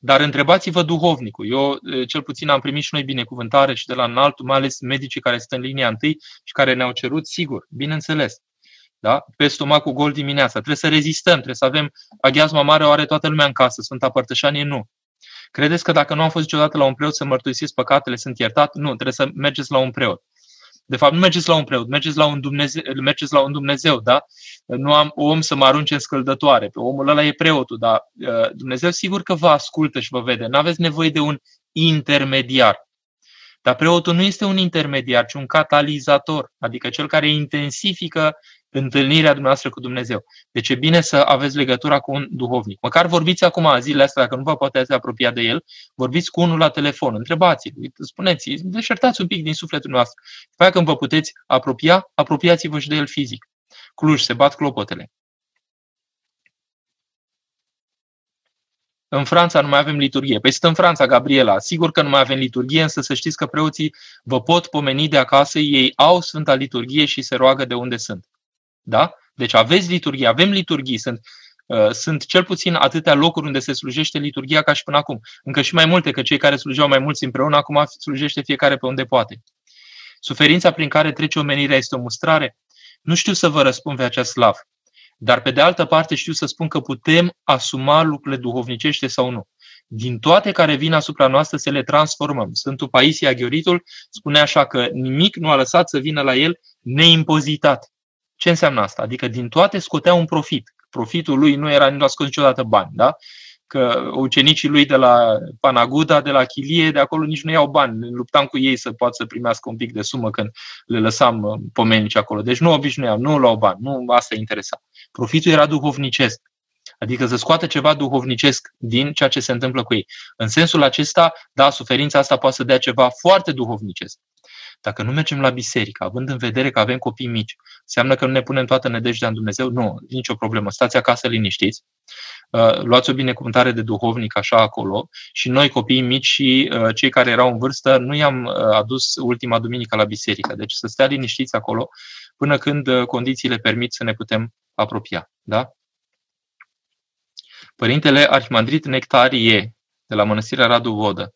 Dar întrebați-vă duhovnicul. Eu, cel puțin, am primit și noi binecuvântare și de la înaltul, mai ales medicii care sunt în linia întâi și care ne-au cerut, sigur, bineînțeles. Da? Pe stomacul gol dimineața. Trebuie să rezistăm, trebuie să avem aghiazma mare, o are toată lumea în casă. Sfânta Părtășanie nu. Credeți că dacă nu am fost niciodată la un preot să mărturisesc păcatele, sunt iertat? Nu, trebuie să mergeți la un preot. De fapt, nu mergeți la un preot, mergeți la un Dumnezeu, mergeți la un Dumnezeu da? Nu am om să mă arunce în scăldătoare. Pe omul ăla e preotul, dar uh, Dumnezeu sigur că vă ascultă și vă vede. Nu aveți nevoie de un intermediar. Dar preotul nu este un intermediar, ci un catalizator, adică cel care intensifică întâlnirea dumneavoastră cu Dumnezeu. Deci e bine să aveți legătura cu un duhovnic. Măcar vorbiți acum zilele astea, dacă nu vă puteți apropia de el, vorbiți cu unul la telefon, întrebați-l, spuneți deșertați un pic din sufletul noastră. După aia când vă puteți apropia, apropiați-vă și de el fizic. Cluj, se bat clopotele. În Franța nu mai avem liturghie. Păi sunt în Franța, Gabriela. Sigur că nu mai avem liturghie, însă să știți că preoții vă pot pomeni de acasă, ei au Sfânta Liturghie și se roagă de unde sunt. Da? Deci aveți liturghie, avem liturghii, sunt, uh, sunt cel puțin atâtea locuri unde se slujește liturghia ca și până acum. Încă și mai multe, că cei care slujeau mai mulți împreună, acum slujește fiecare pe unde poate. Suferința prin care trece omenirea este o mustrare? Nu știu să vă răspund pe acest slav. Dar pe de altă parte știu să spun că putem asuma lucrurile duhovnicește sau nu. Din toate care vin asupra noastră să le transformăm. Sfântul Paisia Gheoritul spune așa că nimic nu a lăsat să vină la el neimpozitat. Ce înseamnă asta? Adică din toate scotea un profit. Profitul lui nu era, nu a scos niciodată bani, da? Că ucenicii lui de la Panaguda, de la Chilie, de acolo nici nu iau bani. Luptam cu ei să poată să primească un pic de sumă când le lăsam uh, pomenici acolo. Deci nu obișnuiau, nu luau bani, nu asta interesa. Profitul era duhovnicesc. Adică să scoată ceva duhovnicesc din ceea ce se întâmplă cu ei. În sensul acesta, da, suferința asta poate să dea ceva foarte duhovnicesc. Dacă nu mergem la biserică, având în vedere că avem copii mici, înseamnă că nu ne punem toată nădejdea în Dumnezeu? Nu, nicio problemă. Stați acasă liniștiți, uh, luați o binecuvântare de duhovnic așa acolo și noi, copiii mici și uh, cei care erau în vârstă, nu i-am uh, adus ultima duminică la biserică. Deci să stea liniștiți acolo până când condițiile permit să ne putem apropia. Da? Părintele Arhimandrit Nectarie, de la Mănăstirea Radu Vodă,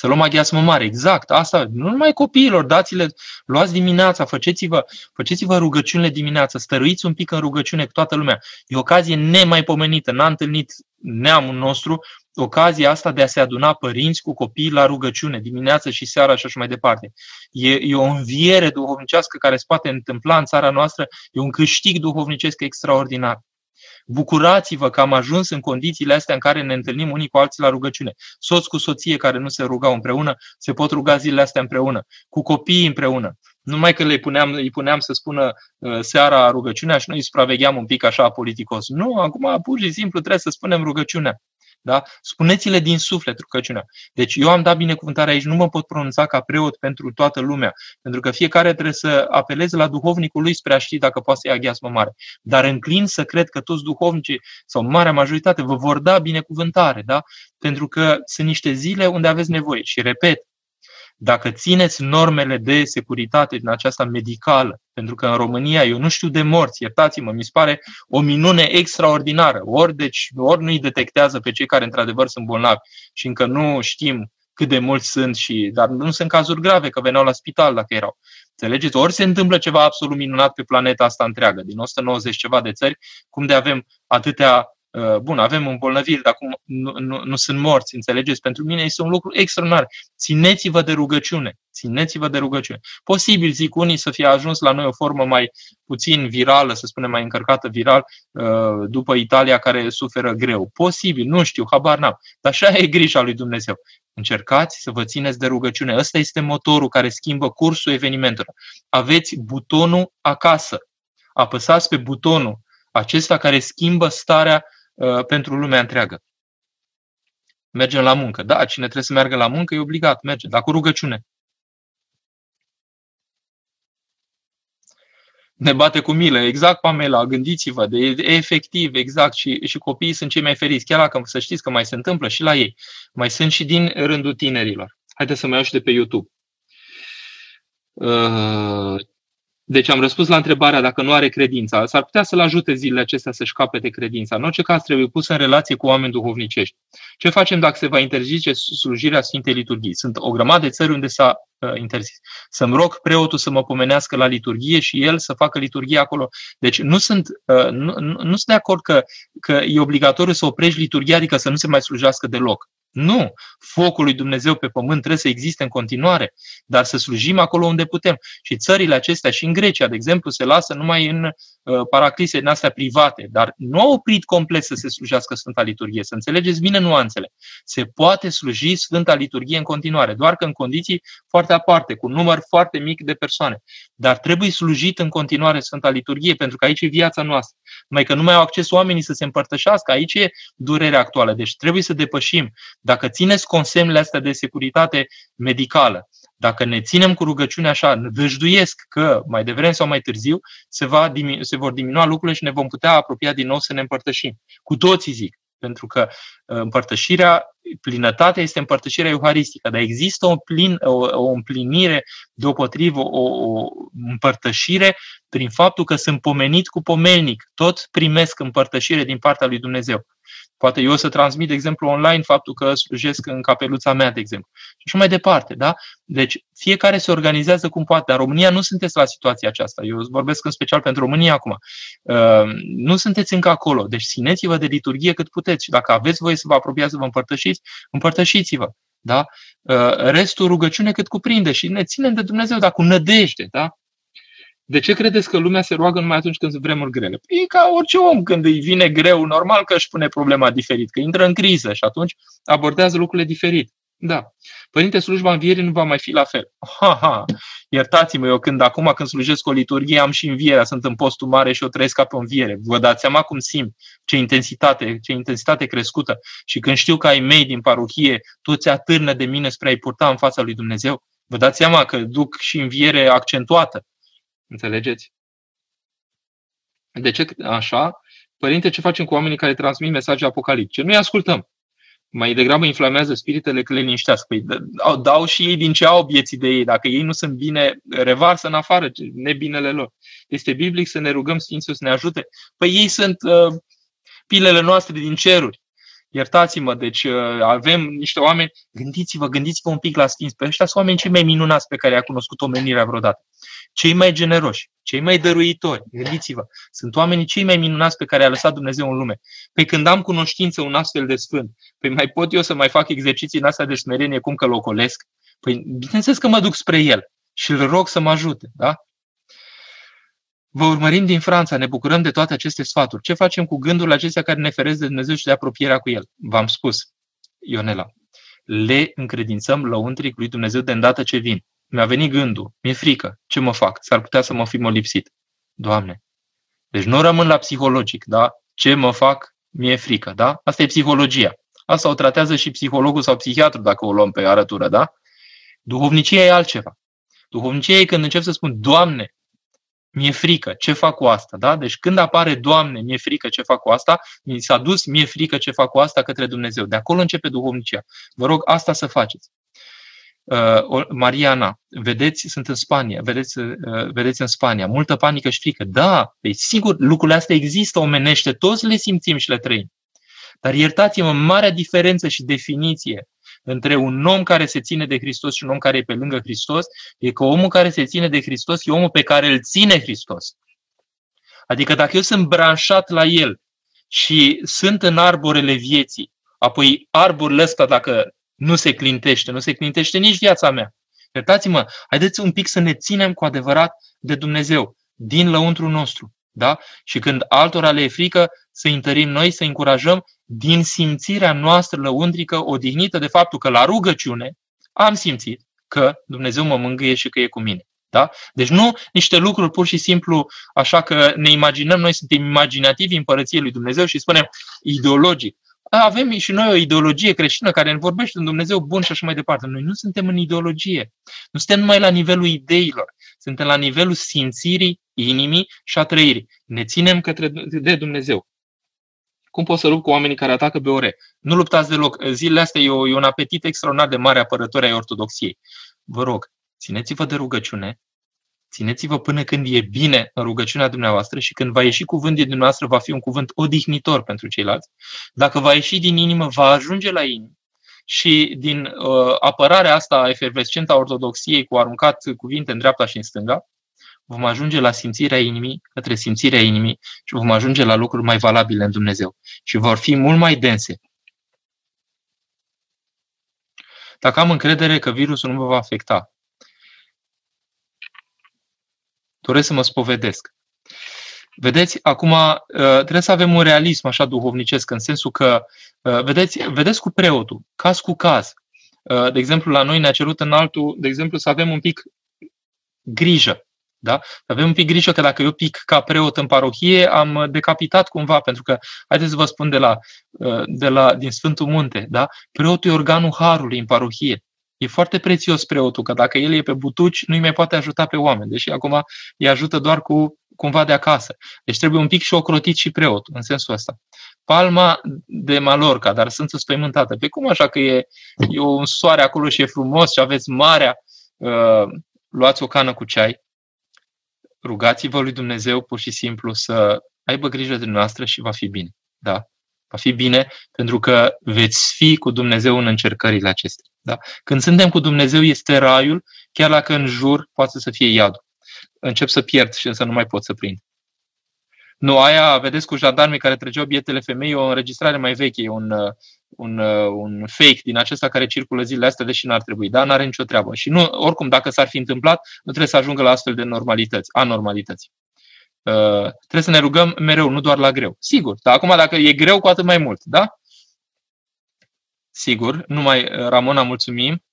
să luăm aghiasmă mare, exact, asta, nu numai copiilor, dați-le, luați dimineața, faceți-vă, faceți-vă rugăciunile dimineața, stăruiți un pic în rugăciune cu toată lumea. E o ocazie nemaipomenită, n-a întâlnit neamul nostru ocazia asta de a se aduna părinți cu copii la rugăciune, dimineața și seara și așa mai departe. E, e o înviere duhovnicească care se poate întâmpla în țara noastră, e un câștig duhovnicesc extraordinar. Bucurați-vă că am ajuns în condițiile astea în care ne întâlnim unii cu alții la rugăciune. Soț cu soție care nu se rugau împreună, se pot ruga zilele astea împreună, cu copiii împreună. Numai că le puneam, îi puneam să spună uh, seara rugăciunea și noi îi supravegheam un pic așa politicos. Nu, acum pur și simplu trebuie să spunem rugăciunea. Da? Spuneți-le din suflet rugăciunea. Deci eu am dat binecuvântare aici, nu mă pot pronunța ca preot pentru toată lumea, pentru că fiecare trebuie să apeleze la duhovnicul lui spre a ști dacă poate să ia gheasmă mare. Dar înclin să cred că toți duhovnicii sau marea majoritate vă vor da binecuvântare, da? pentru că sunt niște zile unde aveți nevoie. Și repet, dacă țineți normele de securitate din aceasta medicală, pentru că în România eu nu știu de morți, iertați-mă, mi se pare o minune extraordinară. Ori, deci, ori nu-i detectează pe cei care într-adevăr sunt bolnavi și încă nu știm cât de mulți sunt, și, dar nu sunt cazuri grave că veneau la spital dacă erau. Înțelegeți? Ori se întâmplă ceva absolut minunat pe planeta asta întreagă, din 190 ceva de țări, cum de avem atâtea Uh, bun, avem îmbolnăviri, dar acum nu, nu, nu sunt morți, înțelegeți? Pentru mine este un lucru extraordinar. Țineți-vă de rugăciune. Țineți-vă de rugăciune. Posibil, zic unii, să fie ajuns la noi o formă mai puțin virală, să spunem mai încărcată viral, uh, după Italia care suferă greu. Posibil, nu știu, habar n-am. Dar așa e grija lui Dumnezeu. Încercați să vă țineți de rugăciune. Ăsta este motorul care schimbă cursul evenimentelor. Aveți butonul acasă. Apăsați pe butonul acesta care schimbă starea Uh, pentru lumea întreagă. Mergem la muncă. Da, cine trebuie să meargă la muncă e obligat, merge, dar cu rugăciune. ne bate cu milă. Exact, Pamela, gândiți-vă, de, efectiv, exact, și, și copiii sunt cei mai feriți. Chiar dacă să știți că mai se întâmplă și la ei. Mai sunt și din rândul tinerilor. Haideți să mai iau și de pe YouTube. Uh, deci am răspuns la întrebarea dacă nu are credința. S-ar putea să-l ajute zilele acestea să-și capete credința. În orice caz trebuie pus în relație cu oameni duhovnicești. Ce facem dacă se va interzice slujirea Sfintei Liturghii? Sunt o grămadă de țări unde s-a uh, interzis. Să-mi rog preotul să mă pomenească la liturghie și el să facă liturghie acolo. Deci nu sunt, uh, nu, nu, nu sunt de acord că, că e obligatoriu să oprești liturghia, adică să nu se mai slujească deloc. Nu! Focul lui Dumnezeu pe pământ trebuie să existe în continuare, dar să slujim acolo unde putem. Și țările acestea, și în Grecia, de exemplu, se lasă numai în uh, paraclise din astea private, dar nu au oprit complet să se slujească Sfânta Liturghie. Să înțelegeți bine nuanțele. Se poate sluji Sfânta Liturghie în continuare, doar că în condiții foarte aparte, cu un număr foarte mic de persoane. Dar trebuie slujit în continuare Sfânta Liturghie, pentru că aici e viața noastră. Mai că nu mai au acces oamenii să se împărtășească, aici e durerea actuală. Deci trebuie să depășim dacă țineți consemnele astea de securitate medicală, dacă ne ținem cu rugăciunea așa, ne dăjduiesc că mai devreme sau mai târziu se, va, se vor diminua lucrurile și ne vom putea apropia din nou să ne împărtășim. Cu toții zic. Pentru că uh, împărtășirea, plinătatea este împărtășirea euharistică, dar există o, plin, o, o împlinire deopotrivă, o, o împărtășire prin faptul că sunt pomenit cu pomelnic. Tot primesc împărtășire din partea lui Dumnezeu. Poate eu să transmit, de exemplu, online faptul că slujesc în capeluța mea, de exemplu. Și așa mai departe, da? Deci fiecare se organizează cum poate, dar România nu sunteți la situația aceasta. Eu vorbesc în special pentru România acum. Uh, nu sunteți încă acolo. Deci țineți-vă de liturghie cât puteți și dacă aveți voie să vă apropiați să vă împărtășiți, împărtășiți-vă. Da? Uh, restul rugăciune cât cuprinde și ne ținem de Dumnezeu, dar cu nădejde. Da? De ce credeți că lumea se roagă numai atunci când sunt vremuri grele? Păi e ca orice om, când îi vine greu, normal că își pune problema diferit, că intră în criză și atunci abordează lucrurile diferit. Da. Părinte, slujba învierii nu va mai fi la fel. Ha, ha. Iertați-mă, eu când acum când slujesc o liturghie am și învierea, sunt în postul mare și o trăiesc ca pe înviere. Vă dați seama cum simt, ce intensitate, ce intensitate crescută. Și când știu că ai mei din parohie, toți atârnă de mine spre a-i purta în fața lui Dumnezeu, vă dați seama că duc și înviere accentuată. Înțelegeți? De ce așa? Părinte, ce facem cu oamenii care transmit mesaje apocaliptice? Nu-i ascultăm. Mai degrabă inflamează spiritele că le liniștească. Păi dau, dau și ei din ce au vieții de ei. Dacă ei nu sunt bine, revarsă în afară nebinele lor. Este biblic să ne rugăm Sfințul să ne ajute. Păi ei sunt uh, pilele noastre din ceruri. Iertați-mă, deci uh, avem niște oameni, gândiți-vă, gândiți-vă un pic la Sfinți, pe ăștia sunt oameni cei mai minunați pe care i-a cunoscut omenirea vreodată cei mai generoși, cei mai dăruitori, gândiți-vă, sunt oamenii cei mai minunați pe care a lăsat Dumnezeu în lume. Păi când am cunoștință un astfel de sfânt, păi mai pot eu să mai fac exerciții în astea de smerenie cum că locolesc? Păi bineînțeles că mă duc spre el și îl rog să mă ajute, da? Vă urmărim din Franța, ne bucurăm de toate aceste sfaturi. Ce facem cu gândurile acestea care ne feresc de Dumnezeu și de apropierea cu El? V-am spus, Ionela. Le încredințăm lăuntric lui Dumnezeu de îndată ce vin mi-a venit gândul, mi-e frică, ce mă fac? S-ar putea să mă fi molipsit. Doamne. Deci nu rămân la psihologic, da? Ce mă fac? Mi-e frică, da? Asta e psihologia. Asta o tratează și psihologul sau psihiatru, dacă o luăm pe arătură, da? Duhovnicia e altceva. Duhovnicia e când încep să spun, Doamne, mi-e frică, ce fac cu asta? Da? Deci când apare, Doamne, mi-e frică, ce fac cu asta, mi s-a dus, mi-e frică, ce fac cu asta către Dumnezeu. De acolo începe duhovnicia. Vă rog, asta să faceți. Uh, Mariana, vedeți, sunt în Spania, vedeți, uh, vedeți în Spania, multă panică și frică. Da, pe sigur, lucrurile astea există omenește, toți le simțim și le trăim. Dar iertați-mă, marea diferență și definiție între un om care se ține de Hristos și un om care e pe lângă Hristos e că omul care se ține de Hristos e omul pe care îl ține Hristos. Adică dacă eu sunt branșat la el și sunt în arborele vieții, apoi arborul ăsta, dacă nu se clintește, nu se clintește nici viața mea. Iertați-mă, haideți un pic să ne ținem cu adevărat de Dumnezeu, din lăuntru nostru. Da? Și când altora le e frică, să întărim noi, să încurajăm din simțirea noastră lăuntrică, odihnită de faptul că la rugăciune am simțit că Dumnezeu mă mângâie și că e cu mine. Da? Deci nu niște lucruri pur și simplu așa că ne imaginăm, noi suntem imaginativi în Părăției lui Dumnezeu și spunem ideologic avem și noi o ideologie creștină care ne vorbește un Dumnezeu bun și așa mai departe. Noi nu suntem în ideologie. Nu suntem numai la nivelul ideilor. Suntem la nivelul simțirii inimii și a trăirii. Ne ținem către de Dumnezeu. Cum poți să lupt cu oamenii care atacă BOR? Nu luptați deloc. Zilele astea e, o, e un apetit extraordinar de mare apărători ai ortodoxiei. Vă rog, țineți-vă de rugăciune, țineți-vă până când e bine în rugăciunea dumneavoastră și când va ieși cuvânt din dumneavoastră, va fi un cuvânt odihnitor pentru ceilalți. Dacă va ieși din inimă, va ajunge la inimă. Și din uh, apărarea asta efervescentă a ortodoxiei cu aruncat cuvinte în dreapta și în stânga, vom ajunge la simțirea inimii, către simțirea inimii și vom ajunge la lucruri mai valabile în Dumnezeu. Și vor fi mult mai dense. Dacă am încredere că virusul nu vă va afecta, doresc să mă spovedesc. Vedeți, acum uh, trebuie să avem un realism așa duhovnicesc, în sensul că, uh, vedeți, vedeți cu preotul, caz cu caz. Uh, de exemplu, la noi ne-a cerut în altul, de exemplu, să avem un pic grijă da? Avem un pic grijă că dacă eu pic ca preot în parohie, am decapitat cumva, pentru că, haideți să vă spun de la, de la, din Sfântul Munte, da? preotul e organul harului în parohie. E foarte prețios preotul, că dacă el e pe butuci, nu-i mai poate ajuta pe oameni, deși acum îi ajută doar cu cumva de acasă. Deci trebuie un pic și ocrotit și preot, în sensul ăsta. Palma de Malorca, dar sunt spăimântată. Pe cum așa că e, e un soare acolo și e frumos și aveți marea, uh, luați o cană cu ceai, rugați-vă lui Dumnezeu pur și simplu să aibă grijă de noastră și va fi bine. Da? Va fi bine pentru că veți fi cu Dumnezeu în încercările acestea. Da? Când suntem cu Dumnezeu este raiul, chiar dacă în jur poate să fie iadul. Încep să pierd și însă nu mai pot să prind. Nu, aia, vedeți, cu jandarmii care trăgeau bietele femei, e o înregistrare mai veche, e un, un, un fake din acesta care circulă zilele astea, deși n-ar trebui, da? N-are nicio treabă. Și nu, oricum, dacă s-ar fi întâmplat, nu trebuie să ajungă la astfel de normalități, anormalități. Uh, trebuie să ne rugăm mereu, nu doar la greu. Sigur, dar acum dacă e greu, cu atât mai mult, da? Sigur, numai Ramona, mulțumim.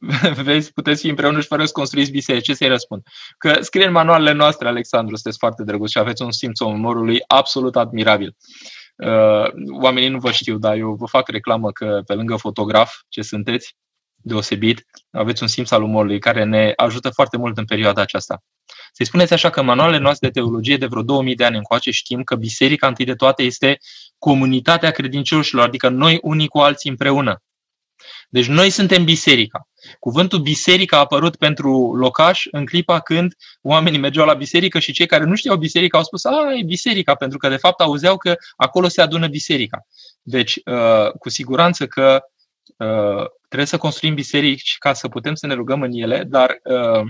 Vezi, puteți fi împreună și fără să construiți biserici. Ce să-i răspund? Că scrie în manualele noastre, Alexandru, sunteți foarte drăguț și aveți un simț umorului absolut admirabil. Uh, oamenii nu vă știu, dar eu vă fac reclamă că pe lângă fotograf ce sunteți, deosebit, aveți un simț al umorului care ne ajută foarte mult în perioada aceasta. Să-i spuneți așa că în manualele noastre de teologie de vreo 2000 de ani încoace știm că biserica întâi de toate este comunitatea credincioșilor, adică noi unii cu alții împreună. Deci noi suntem biserica. Cuvântul biserică a apărut pentru locaș în clipa când oamenii mergeau la biserică și cei care nu știau biserica au spus, a, e biserica, pentru că de fapt auzeau că acolo se adună biserica. Deci, uh, cu siguranță că uh, trebuie să construim biserici ca să putem să ne rugăm în ele, dar uh,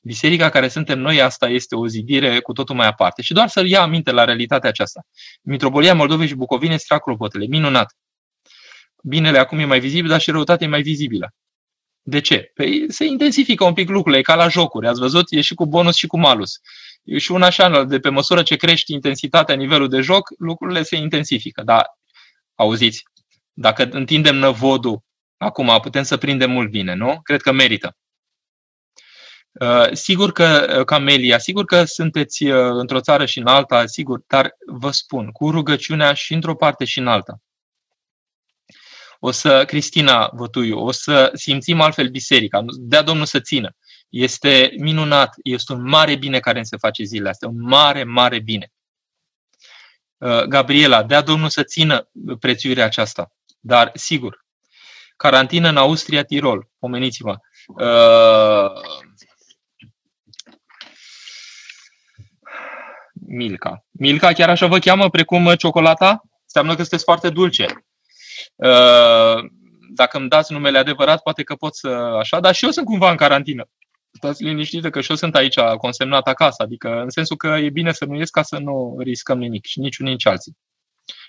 biserica care suntem noi, asta este o zidire cu totul mai aparte. Și doar să ia aminte la realitatea aceasta. Mitropolia Moldovei și Bucovine este clopotele. Minunat. Binele acum e mai vizibil, dar și răutatea e mai vizibilă. De ce? Păi se intensifică un pic lucrurile, e ca la jocuri. Ați văzut? E și cu bonus și cu malus. E și una așa, de pe măsură ce crești intensitatea, nivelul de joc, lucrurile se intensifică. Dar, auziți, dacă întindem năvodul, acum putem să prindem mult bine, nu? Cred că merită. Uh, sigur că, uh, Camelia, sigur că sunteți uh, într-o țară și în alta, sigur, dar vă spun, cu rugăciunea și într-o parte și în alta o să, Cristina Vătuiu, o să simțim altfel biserica, dea Domnul să țină. Este minunat, este un mare bine care se face zilele astea, un mare, mare bine. Uh, Gabriela, dea Domnul să țină prețuirea aceasta. Dar, sigur, carantină în Austria, Tirol, pomeniți-vă. Uh, Milka. Milka chiar așa vă cheamă, precum ciocolata? Înseamnă că sunteți foarte dulce. Uh, dacă îmi dați numele adevărat, poate că pot să așa, dar și eu sunt cumva în carantină. Stați liniștită că și eu sunt aici consemnat acasă, adică în sensul că e bine să nu ies ca să nu riscăm nimic și nici unii nici alții.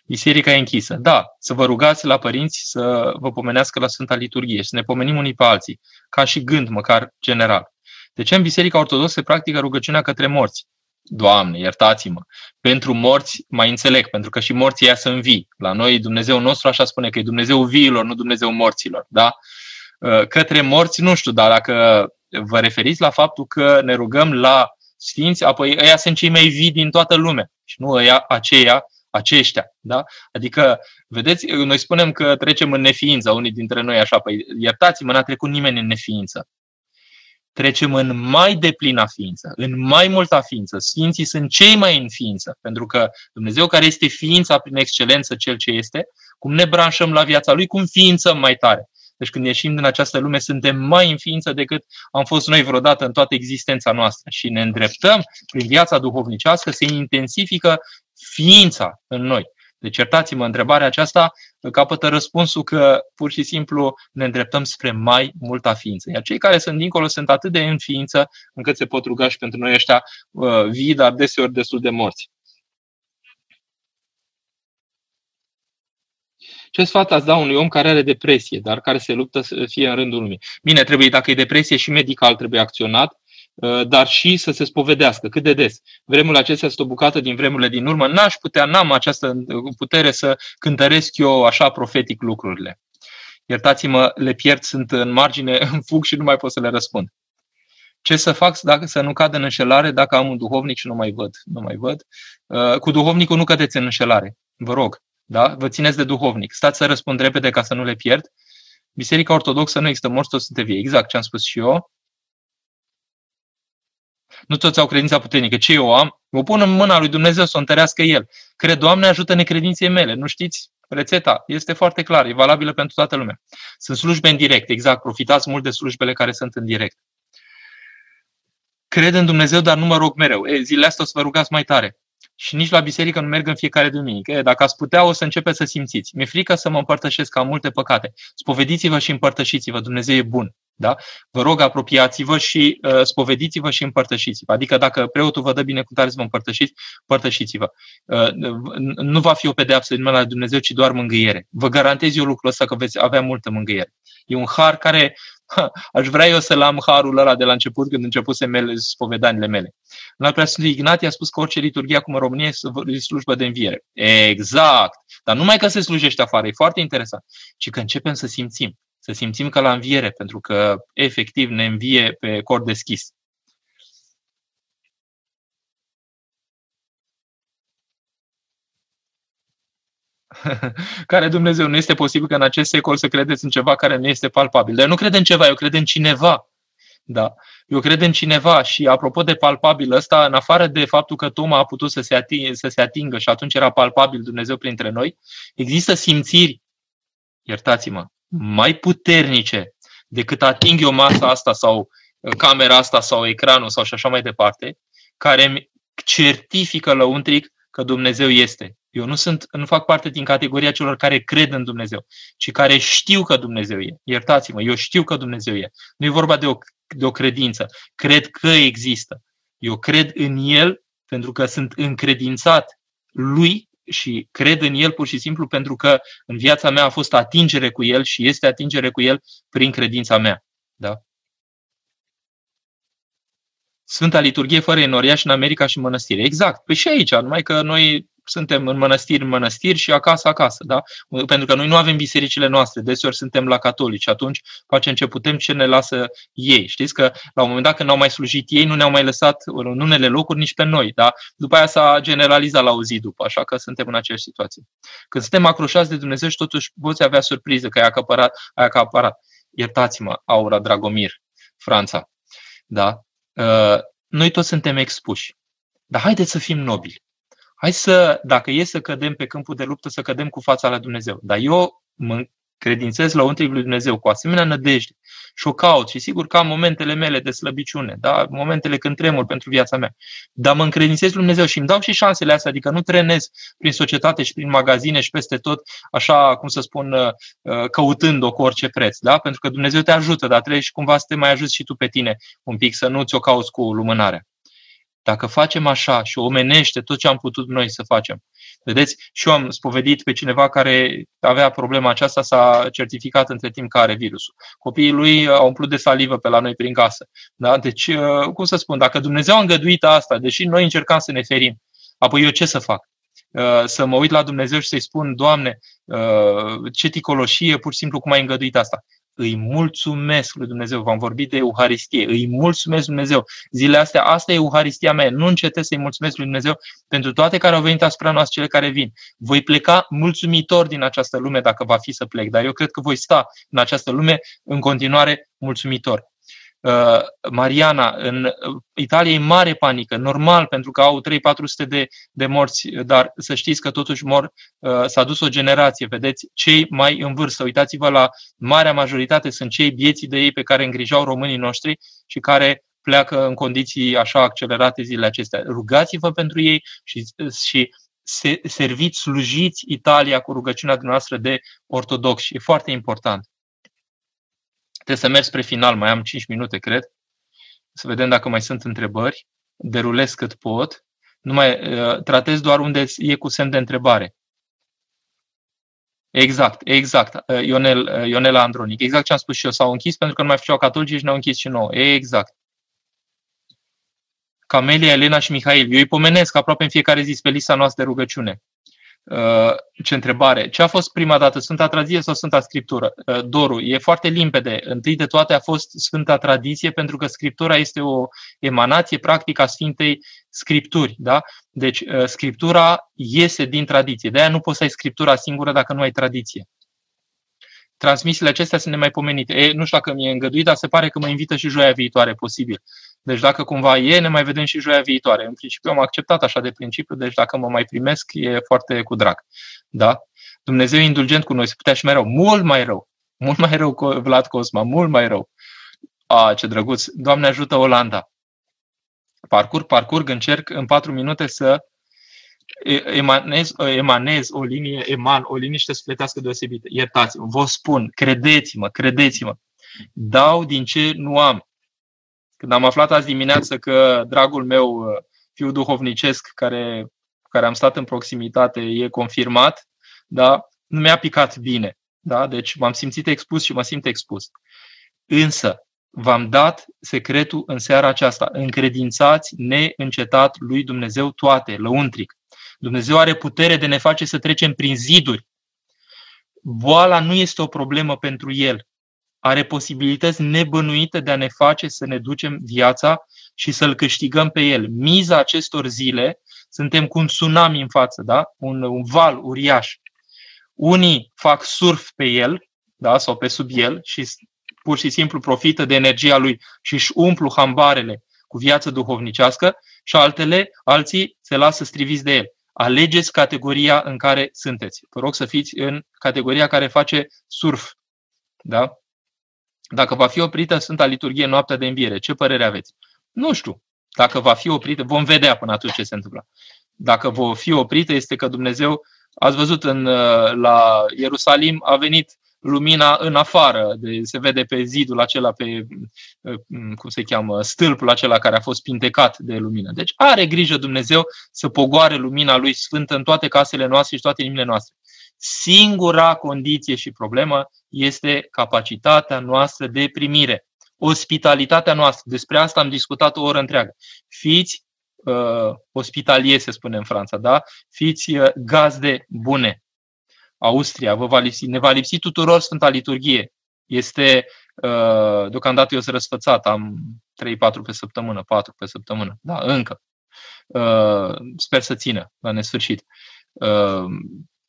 Biserica e închisă. Da, să vă rugați la părinți să vă pomenească la Sfânta Liturghie, să ne pomenim unii pe alții, ca și gând, măcar general. De ce în Biserica Ortodoxă se practică rugăciunea către morți? Doamne, iertați-mă. Pentru morți mai înțeleg, pentru că și morții ia să învii. La noi Dumnezeu nostru așa spune că e Dumnezeu viilor, nu Dumnezeu morților. Da? Uh, către morți, nu știu, dar dacă vă referiți la faptul că ne rugăm la sfinți, apoi ăia sunt cei mai vii din toată lumea și nu ăia, aceia aceștia. Da? Adică, vedeți, noi spunem că trecem în neființă, unii dintre noi așa, păi iertați-mă, n-a trecut nimeni în neființă. Trecem în mai deplină ființă, în mai multă ființă. Sfinții sunt cei mai în ființă, pentru că Dumnezeu care este ființa prin excelență, cel ce este, cum ne branșăm la viața Lui, cum ființă mai tare. Deci când ieșim din această lume, suntem mai în ființă decât am fost noi vreodată în toată existența noastră și ne îndreptăm prin viața duhovnicească, se intensifică ființa în noi. Deci iertați-mă, întrebarea aceasta capătă răspunsul că pur și simplu ne îndreptăm spre mai multă ființă. Iar cei care sunt dincolo sunt atât de în ființă încât se pot ruga și pentru noi ăștia uh, vii, dar deseori destul de morți. Ce sfat ați da unui om care are depresie, dar care se luptă să fie în rândul lumii? Bine, trebuie, dacă e depresie, și medical trebuie acționat, uh, dar și să se spovedească. Cât de des? Vremurile acestea sunt o bucată din vremurile din urmă. N-aș putea, n-am această putere să cântăresc eu așa profetic lucrurile. Iertați-mă, le pierd, sunt în margine, în fug și nu mai pot să le răspund. Ce să fac dacă să nu cad în înșelare dacă am un duhovnic și nu mai văd? Nu mai văd. Uh, cu duhovnicul nu cădeți în înșelare. Vă rog. Da? Vă țineți de duhovnic. Stați să răspund repede ca să nu le pierd. Biserica Ortodoxă nu există morți, toți sunt vii. Exact ce am spus și eu. Nu toți au credința puternică. Ce eu am? O pun în mâna lui Dumnezeu să o întărească El. Cred, Doamne, ajută necredinței mele. Nu știți? Rețeta este foarte clară, e valabilă pentru toată lumea. Sunt slujbe în direct, exact. Profitați mult de slujbele care sunt în direct. Cred în Dumnezeu, dar nu mă rog mereu. E, zilele astea o să vă rugați mai tare și nici la biserică nu merg în fiecare duminică. Dacă ați putea, o să începeți să simțiți. Mi-e frică să mă împărtășesc, am multe păcate. Spovediți-vă și împărtășiți-vă. Dumnezeu e bun. Da? Vă rog, apropiați-vă și uh, spovediți-vă și împărtășiți-vă. Adică dacă preotul vă dă binecuvântare să vă împărtășiți, împărtășiți-vă. Uh, nu va fi o pedeapsă din mâna lui Dumnezeu, ci doar mângâiere. Vă garantez eu lucrul ăsta că veți avea multă mângâiere. E un har care aș vrea eu să-l am harul ăla de la început, când începuse mele, spovedanile mele. La Preasfântul Ignatie a spus că orice liturghie acum în România e slujbă de înviere. Exact! Dar numai că se slujește afară, e foarte interesant, ci că începem să simțim. Să simțim că la înviere, pentru că efectiv ne învie pe cor deschis. care Dumnezeu nu este posibil că în acest secol să credeți în ceva care nu este palpabil. Dar eu nu cred în ceva, eu cred în cineva. Da. Eu cred în cineva și apropo de palpabil ăsta, în afară de faptul că Toma a putut să se, atingă, să se atingă și atunci era palpabil Dumnezeu printre noi, există simțiri, iertați-mă, mai puternice decât ating eu masa asta sau uh, camera asta sau ecranul sau și așa mai departe, care îmi certifică lăuntric că Dumnezeu este. Eu nu, sunt, nu fac parte din categoria celor care cred în Dumnezeu, ci care știu că Dumnezeu e. Iertați-mă, eu știu că Dumnezeu e. Nu e vorba de o, de o credință. Cred că există. Eu cred în El pentru că sunt încredințat Lui și cred în El pur și simplu pentru că în viața mea a fost atingere cu El și este atingere cu El prin credința mea. Da? Sfânta Liturghie fără enoriași în America și mănăstire. Exact. Păi și aici, numai că noi suntem în mănăstiri, în mănăstiri și acasă, acasă. Da? Pentru că noi nu avem bisericile noastre, deseori suntem la catolici, atunci facem ce putem, ce ne lasă ei. Știți că la un moment dat când au mai slujit ei, nu ne-au mai lăsat în unele locuri nici pe noi. Da? După aia s-a generalizat la o zi după, așa că suntem în aceeași situație. Când suntem acroșați de Dumnezeu și totuși poți avea surpriză că ai acaparat, ai acaparat. Iertați-mă, Aura Dragomir, Franța. Da? Uh, noi toți suntem expuși. Dar haideți să fim nobili. Hai să, dacă e să cădem pe câmpul de luptă, să cădem cu fața la Dumnezeu. Dar eu mă credințez la untriul lui Dumnezeu cu asemenea nădejde și o caut și sigur că am momentele mele de slăbiciune, da? momentele când tremur pentru viața mea. Dar mă încredințez lui Dumnezeu și îmi dau și șansele astea, adică nu trenez prin societate și prin magazine și peste tot, așa cum să spun, uh, uh, căutând-o cu orice preț, da? pentru că Dumnezeu te ajută, dar trebuie și cumva să te mai ajuți și tu pe tine un pic, să nu ți-o cauți cu lumânarea. Dacă facem așa și omenește tot ce am putut noi să facem, vedeți, și eu am spovedit pe cineva care avea problema aceasta, s-a certificat între timp că are virusul. Copiii lui au umplut de salivă pe la noi prin casă. Da? Deci, uh, cum să spun, dacă Dumnezeu a îngăduit asta, deși noi încercam să ne ferim, apoi eu ce să fac? Uh, să mă uit la Dumnezeu și să-i spun, Doamne, uh, ce ticoloșie, pur și simplu cum ai îngăduit asta. Îi mulțumesc lui Dumnezeu, v-am vorbit de Euharistie, îi mulțumesc Dumnezeu. Zilele astea, asta e Euharistia mea, nu încetez să-i mulțumesc lui Dumnezeu pentru toate care au venit asupra noastră, cele care vin. Voi pleca mulțumitor din această lume dacă va fi să plec, dar eu cred că voi sta în această lume în continuare mulțumitor. Uh, Mariana, în Italia e mare panică, normal, pentru că au 3-400 de, de morți, dar să știți că totuși mor, uh, s-a dus o generație, vedeți, cei mai în vârstă, uitați-vă la marea majoritate, sunt cei vieții de ei pe care îngrijau românii noștri și care pleacă în condiții așa accelerate zilele acestea. Rugați-vă pentru ei și, și serviți, slujiți Italia cu rugăciunea dumneavoastră de ortodox. E foarte important. Trebuie să merg spre final, mai am 5 minute, cred. Să vedem dacă mai sunt întrebări. Derulez cât pot. Nu mai uh, tratez doar unde e cu semn de întrebare. Exact, exact. Uh, Ionel, uh, Ionela Andronic. Exact ce am spus și eu. S-au închis pentru că nu mai făceau catolici și ne-au închis și nouă. Exact. Camelia, Elena și Mihail. Eu îi pomenesc aproape în fiecare zi pe lista noastră de rugăciune. Uh, ce întrebare. Ce a fost prima dată, Sfânta Tradiție sau Sfânta Scriptură? Uh, Doru, e foarte limpede. Întâi de toate a fost Sfânta Tradiție pentru că Scriptura este o emanație practică a Sfintei Scripturi. Da? Deci uh, Scriptura iese din tradiție. De-aia nu poți să ai Scriptura singură dacă nu ai tradiție. Transmisiile acestea sunt nemaipomenite. E, nu știu dacă mi-e îngăduit, dar se pare că mă invită și joia viitoare, posibil. Deci dacă cumva e, ne mai vedem și joia viitoare. În principiu am acceptat așa de principiu, deci dacă mă mai primesc, e foarte cu drag. Da? Dumnezeu e indulgent cu noi, se putea și mai rău, mult mai rău. Mult mai rău cu Vlad Cosma, mult mai rău. A, ce drăguț. Doamne ajută Olanda. Parcurg, parcurg, încerc în patru minute să emanez, emanez o linie, eman, o liniște sufletească deosebită. Iertați-mă, vă spun, credeți-mă, credeți-mă. Dau din ce nu am. Când am aflat azi dimineață că dragul meu, uh, fiu duhovnicesc, care, care am stat în proximitate, e confirmat, da, nu mi-a picat bine. Da? Deci m-am simțit expus și mă simt expus. Însă, v-am dat secretul în seara aceasta. Încredințați neîncetat lui Dumnezeu toate, lăuntric. Dumnezeu are putere de ne face să trecem prin ziduri. Boala nu este o problemă pentru el are posibilități nebănuite de a ne face să ne ducem viața și să-l câștigăm pe el. Miza acestor zile, suntem cu un tsunami în față, da? un, un val uriaș. Unii fac surf pe el da? sau pe sub el și pur și simplu profită de energia lui și își umplu hambarele cu viață duhovnicească și altele, alții se lasă striviți de el. Alegeți categoria în care sunteți. Vă rog să fiți în categoria care face surf. Da? Dacă va fi oprită Sfânta Liturghie noaptea de înviere, ce părere aveți? Nu știu. Dacă va fi oprită, vom vedea până atunci ce se întâmplă. Dacă va fi oprită, este că Dumnezeu, ați văzut în, uh, la Ierusalim, a venit lumina în afară, de, se vede pe zidul acela, pe, uh, cum se cheamă, stâlpul acela care a fost pintecat de lumină. Deci are grijă Dumnezeu să pogoare lumina Lui Sfântă în toate casele noastre și toate inimile noastre. Singura condiție și problemă este capacitatea noastră de primire, ospitalitatea noastră. Despre asta am discutat o oră întreagă. Fiți uh, ospitalie, se spune în Franța, da? Fiți uh, gazde bune. Austria vă va lipsi, ne va lipsi tuturor Sfânta Liturghie. Este, uh, deocamdată eu sunt răsfățat, am 3-4 pe săptămână, 4 pe săptămână, da, încă. Uh, sper să țină la nesfârșit. Uh,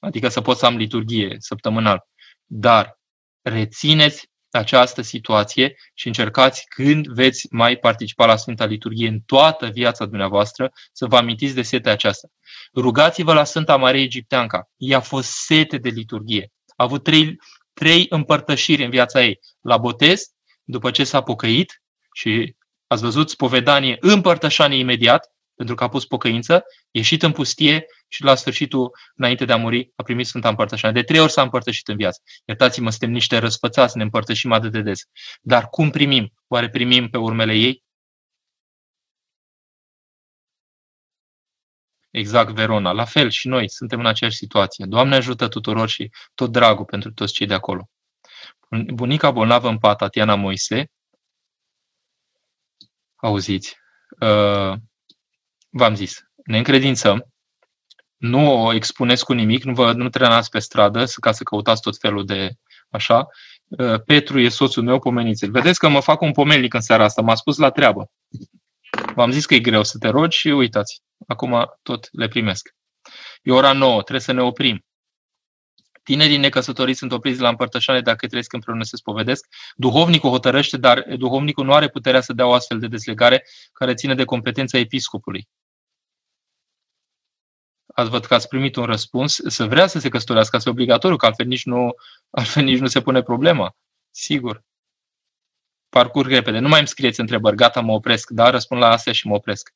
adică să pot să am liturghie săptămânal. Dar rețineți această situație și încercați când veți mai participa la Sfânta Liturghie în toată viața dumneavoastră să vă amintiți de setea aceasta. Rugați-vă la Sfânta Maria Egipteanca. Ea a fost sete de liturghie. A avut trei, trei împărtășiri în viața ei. La botez, după ce s-a pocăit și ați văzut spovedanie, împărtășanie imediat, pentru că a pus pocăință, ieșit în pustie și la sfârșitul, înainte de a muri, a primit Sfânta Împărtășanie. De trei ori s-a împărtășit în viață. Iertați-mă, suntem niște răsfățați, ne împărtășim atât de des. Dar cum primim? Oare primim pe urmele ei? Exact, Verona. La fel și noi suntem în aceeași situație. Doamne ajută tuturor și tot dragul pentru toți cei de acolo. Bunica bolnavă în pat, Tatiana Moise, auziți, uh, v-am zis, ne încredințăm nu o expuneți cu nimic, nu vă nu trenați pe stradă ca să căutați tot felul de așa. Uh, Petru e soțul meu, pomeniți-l. Vedeți că mă fac un pomelnic în seara asta, m-a spus la treabă. V-am zis că e greu să te rogi și uitați, acum tot le primesc. E ora nouă, trebuie să ne oprim. Tinerii necăsătoriți sunt opriți la împărtășare dacă trăiesc împreună să spovedesc. Duhovnicul hotărăște, dar duhovnicul nu are puterea să dea o astfel de deslegare care ține de competența episcopului. Ați văd că ați primit un răspuns, să vrea să se căsătorească, să obligatoriu, că altfel nici, nu, altfel nici nu se pune problema. Sigur. Parcurg repede. Nu mai îmi scrieți întrebări. Gata, mă opresc. Da, răspund la astea și mă opresc.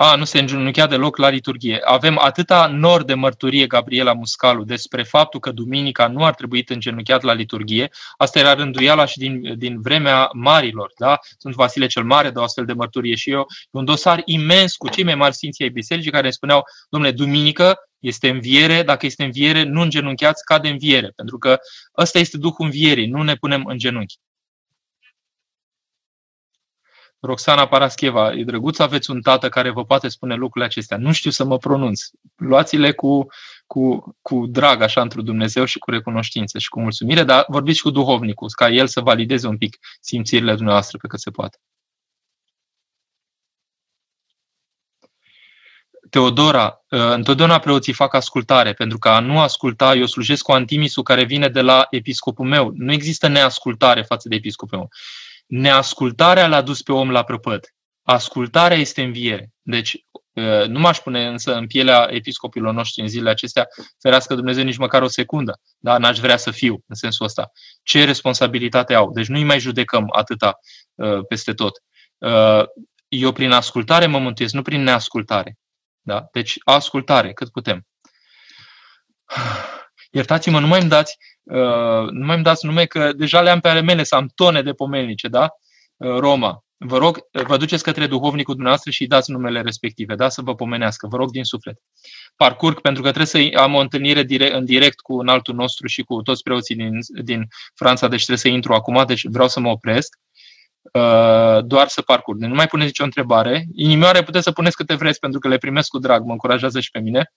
A, nu se îngenunchea deloc la liturghie. Avem atâta nor de mărturie, Gabriela Muscalu, despre faptul că duminica nu ar trebui îngenunchiat la liturghie. Asta era rânduiala și din, din vremea marilor. Da? Sunt Vasile cel Mare de o astfel de mărturie și eu. un dosar imens cu cei mai mari sfinții ai bisericii care spuneau, domnule, duminică este înviere, dacă este înviere, nu îngenunchiați, cade înviere. Pentru că ăsta este Duhul învierii, nu ne punem în genunchi. Roxana Parascheva, e drăguț să aveți un tată care vă poate spune lucrurile acestea. Nu știu să mă pronunț. Luați-le cu, cu, cu drag, așa, într Dumnezeu și cu recunoștință și cu mulțumire, dar vorbiți cu duhovnicul, ca el să valideze un pic simțirile dumneavoastră pe cât se poate. Teodora, ă, întotdeauna preoții fac ascultare, pentru că a nu asculta, eu slujesc cu antimisul care vine de la episcopul meu. Nu există neascultare față de episcopul meu. Neascultarea l-a dus pe om la prăpăd. Ascultarea este înviere. Deci ă, nu m-aș pune însă în pielea episcopilor noștri în zilele acestea, ferească Dumnezeu nici măcar o secundă. Da? N-aș vrea să fiu în sensul ăsta. Ce responsabilitate au? Deci nu-i mai judecăm atâta uh, peste tot. Uh, eu prin ascultare mă mântuiesc, nu prin neascultare. Da? Deci ascultare, cât putem. Iertați-mă, nu mai îmi dați, uh, nu mai îmi dați nume că deja le am pe ale mele, să am tone de pomelnice, da? Uh, Roma. Vă rog, vă duceți către duhovnicul dumneavoastră și îi dați numele respective, da? Să vă pomenească. Vă rog din suflet. Parcurg, pentru că trebuie să am o întâlnire direct, în direct cu un altul nostru și cu toți preoții din, din Franța, deci trebuie să intru acum, deci vreau să mă opresc. Uh, doar să parcurg. Deci nu mai puneți nicio întrebare. Inimioare puteți să puneți câte vreți, pentru că le primesc cu drag, mă încurajează și pe mine.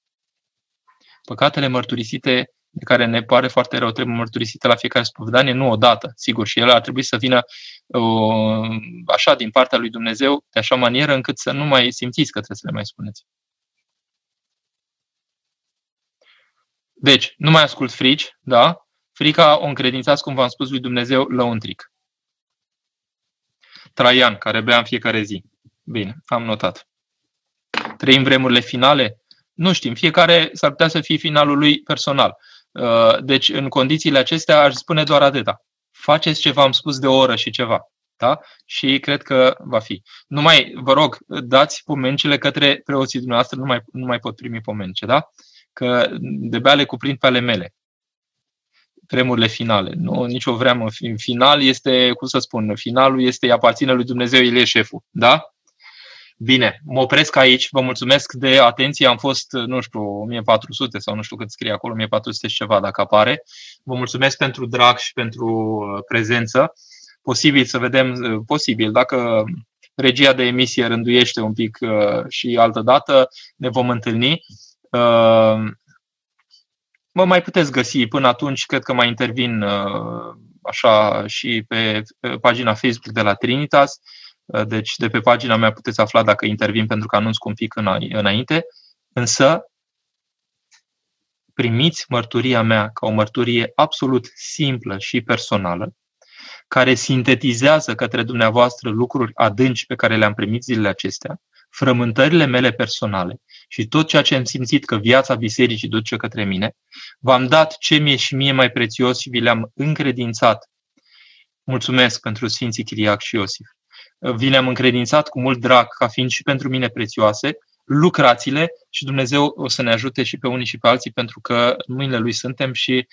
Păcatele mărturisite de care ne pare foarte rău, trebuie mărturisite la fiecare spovedanie, nu odată, sigur, și el ar trebui să vină uh, așa din partea lui Dumnezeu, de așa manieră încât să nu mai simțiți că trebuie să le mai spuneți. Deci, nu mai ascult frici, da? Frica o încredințați, cum v-am spus, lui Dumnezeu lăuntric. Traian, care bea în fiecare zi. Bine, am notat. Trăim vremurile finale? Nu știm. Fiecare s-ar putea să fie finalul lui personal. Uh, deci, în condițiile acestea, aș spune doar atâta. Faceți ce v-am spus de o oră și ceva. Da? Și cred că va fi. Nu mai, vă rog, dați pomencile către preoții dumneavoastră, nu mai, nu mai pot primi pomence, da? Că de bea le cuprind pe ale mele vremurile finale. Nu, nicio vreamă. Final este, cum să spun, finalul este, aparține lui Dumnezeu, el e șeful. Da? Bine, mă opresc aici. Vă mulțumesc de atenție. Am fost, nu știu, 1400 sau nu știu cât scrie acolo, 1400 și ceva dacă apare. Vă mulțumesc pentru drag și pentru uh, prezență. Posibil să vedem, uh, posibil, dacă regia de emisie rânduiește un pic uh, și altă dată, ne vom întâlni. Mă mai puteți găsi până atunci, cred că mai intervin uh, așa și pe pagina Facebook de la Trinitas. Uh, deci de pe pagina mea puteți afla dacă intervin pentru că anunț cu un pic înainte. Însă primiți mărturia mea ca o mărturie absolut simplă și personală, care sintetizează către dumneavoastră lucruri adânci pe care le-am primit zilele acestea, frământările mele personale și tot ceea ce am simțit că viața bisericii duce către mine, v-am dat ce mi-e și mie mai prețios și vi le-am încredințat. Mulțumesc pentru Sfinții Chiriac și Iosif. Vi le-am încredințat cu mult drag ca fiind și pentru mine prețioase, lucrați-le și Dumnezeu o să ne ajute și pe unii și pe alții pentru că în mâinile Lui suntem și,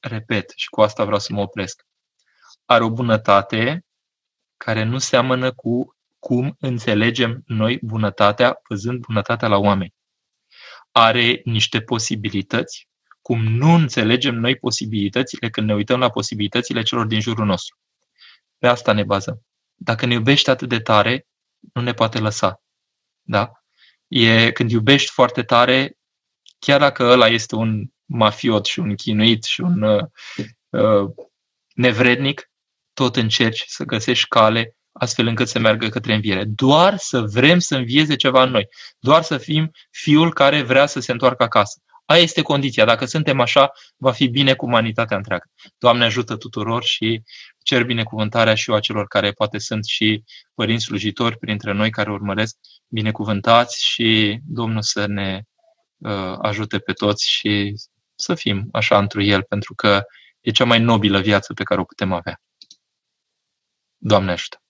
repet, și cu asta vreau să mă opresc, are o bunătate care nu seamănă cu cum înțelegem noi bunătatea, văzând bunătatea la oameni. Are niște posibilități, cum nu înțelegem noi posibilitățile când ne uităm la posibilitățile celor din jurul nostru. Pe asta ne bazăm. Dacă ne iubești atât de tare, nu ne poate lăsa. Da? E când iubești foarte tare, chiar dacă ăla este un mafiot și un chinuit și un uh, uh, nevrednic, tot încerci să găsești cale astfel încât să meargă către înviere. Doar să vrem să învieze ceva în noi. Doar să fim fiul care vrea să se întoarcă acasă. Aia este condiția. Dacă suntem așa, va fi bine cu umanitatea întreagă. Doamne ajută tuturor și cer binecuvântarea și eu a celor care poate sunt și părinți slujitori printre noi care urmăresc binecuvântați și Domnul să ne uh, ajute pe toți și să fim așa întru El, pentru că e cea mai nobilă viață pe care o putem avea. Doamne ajută!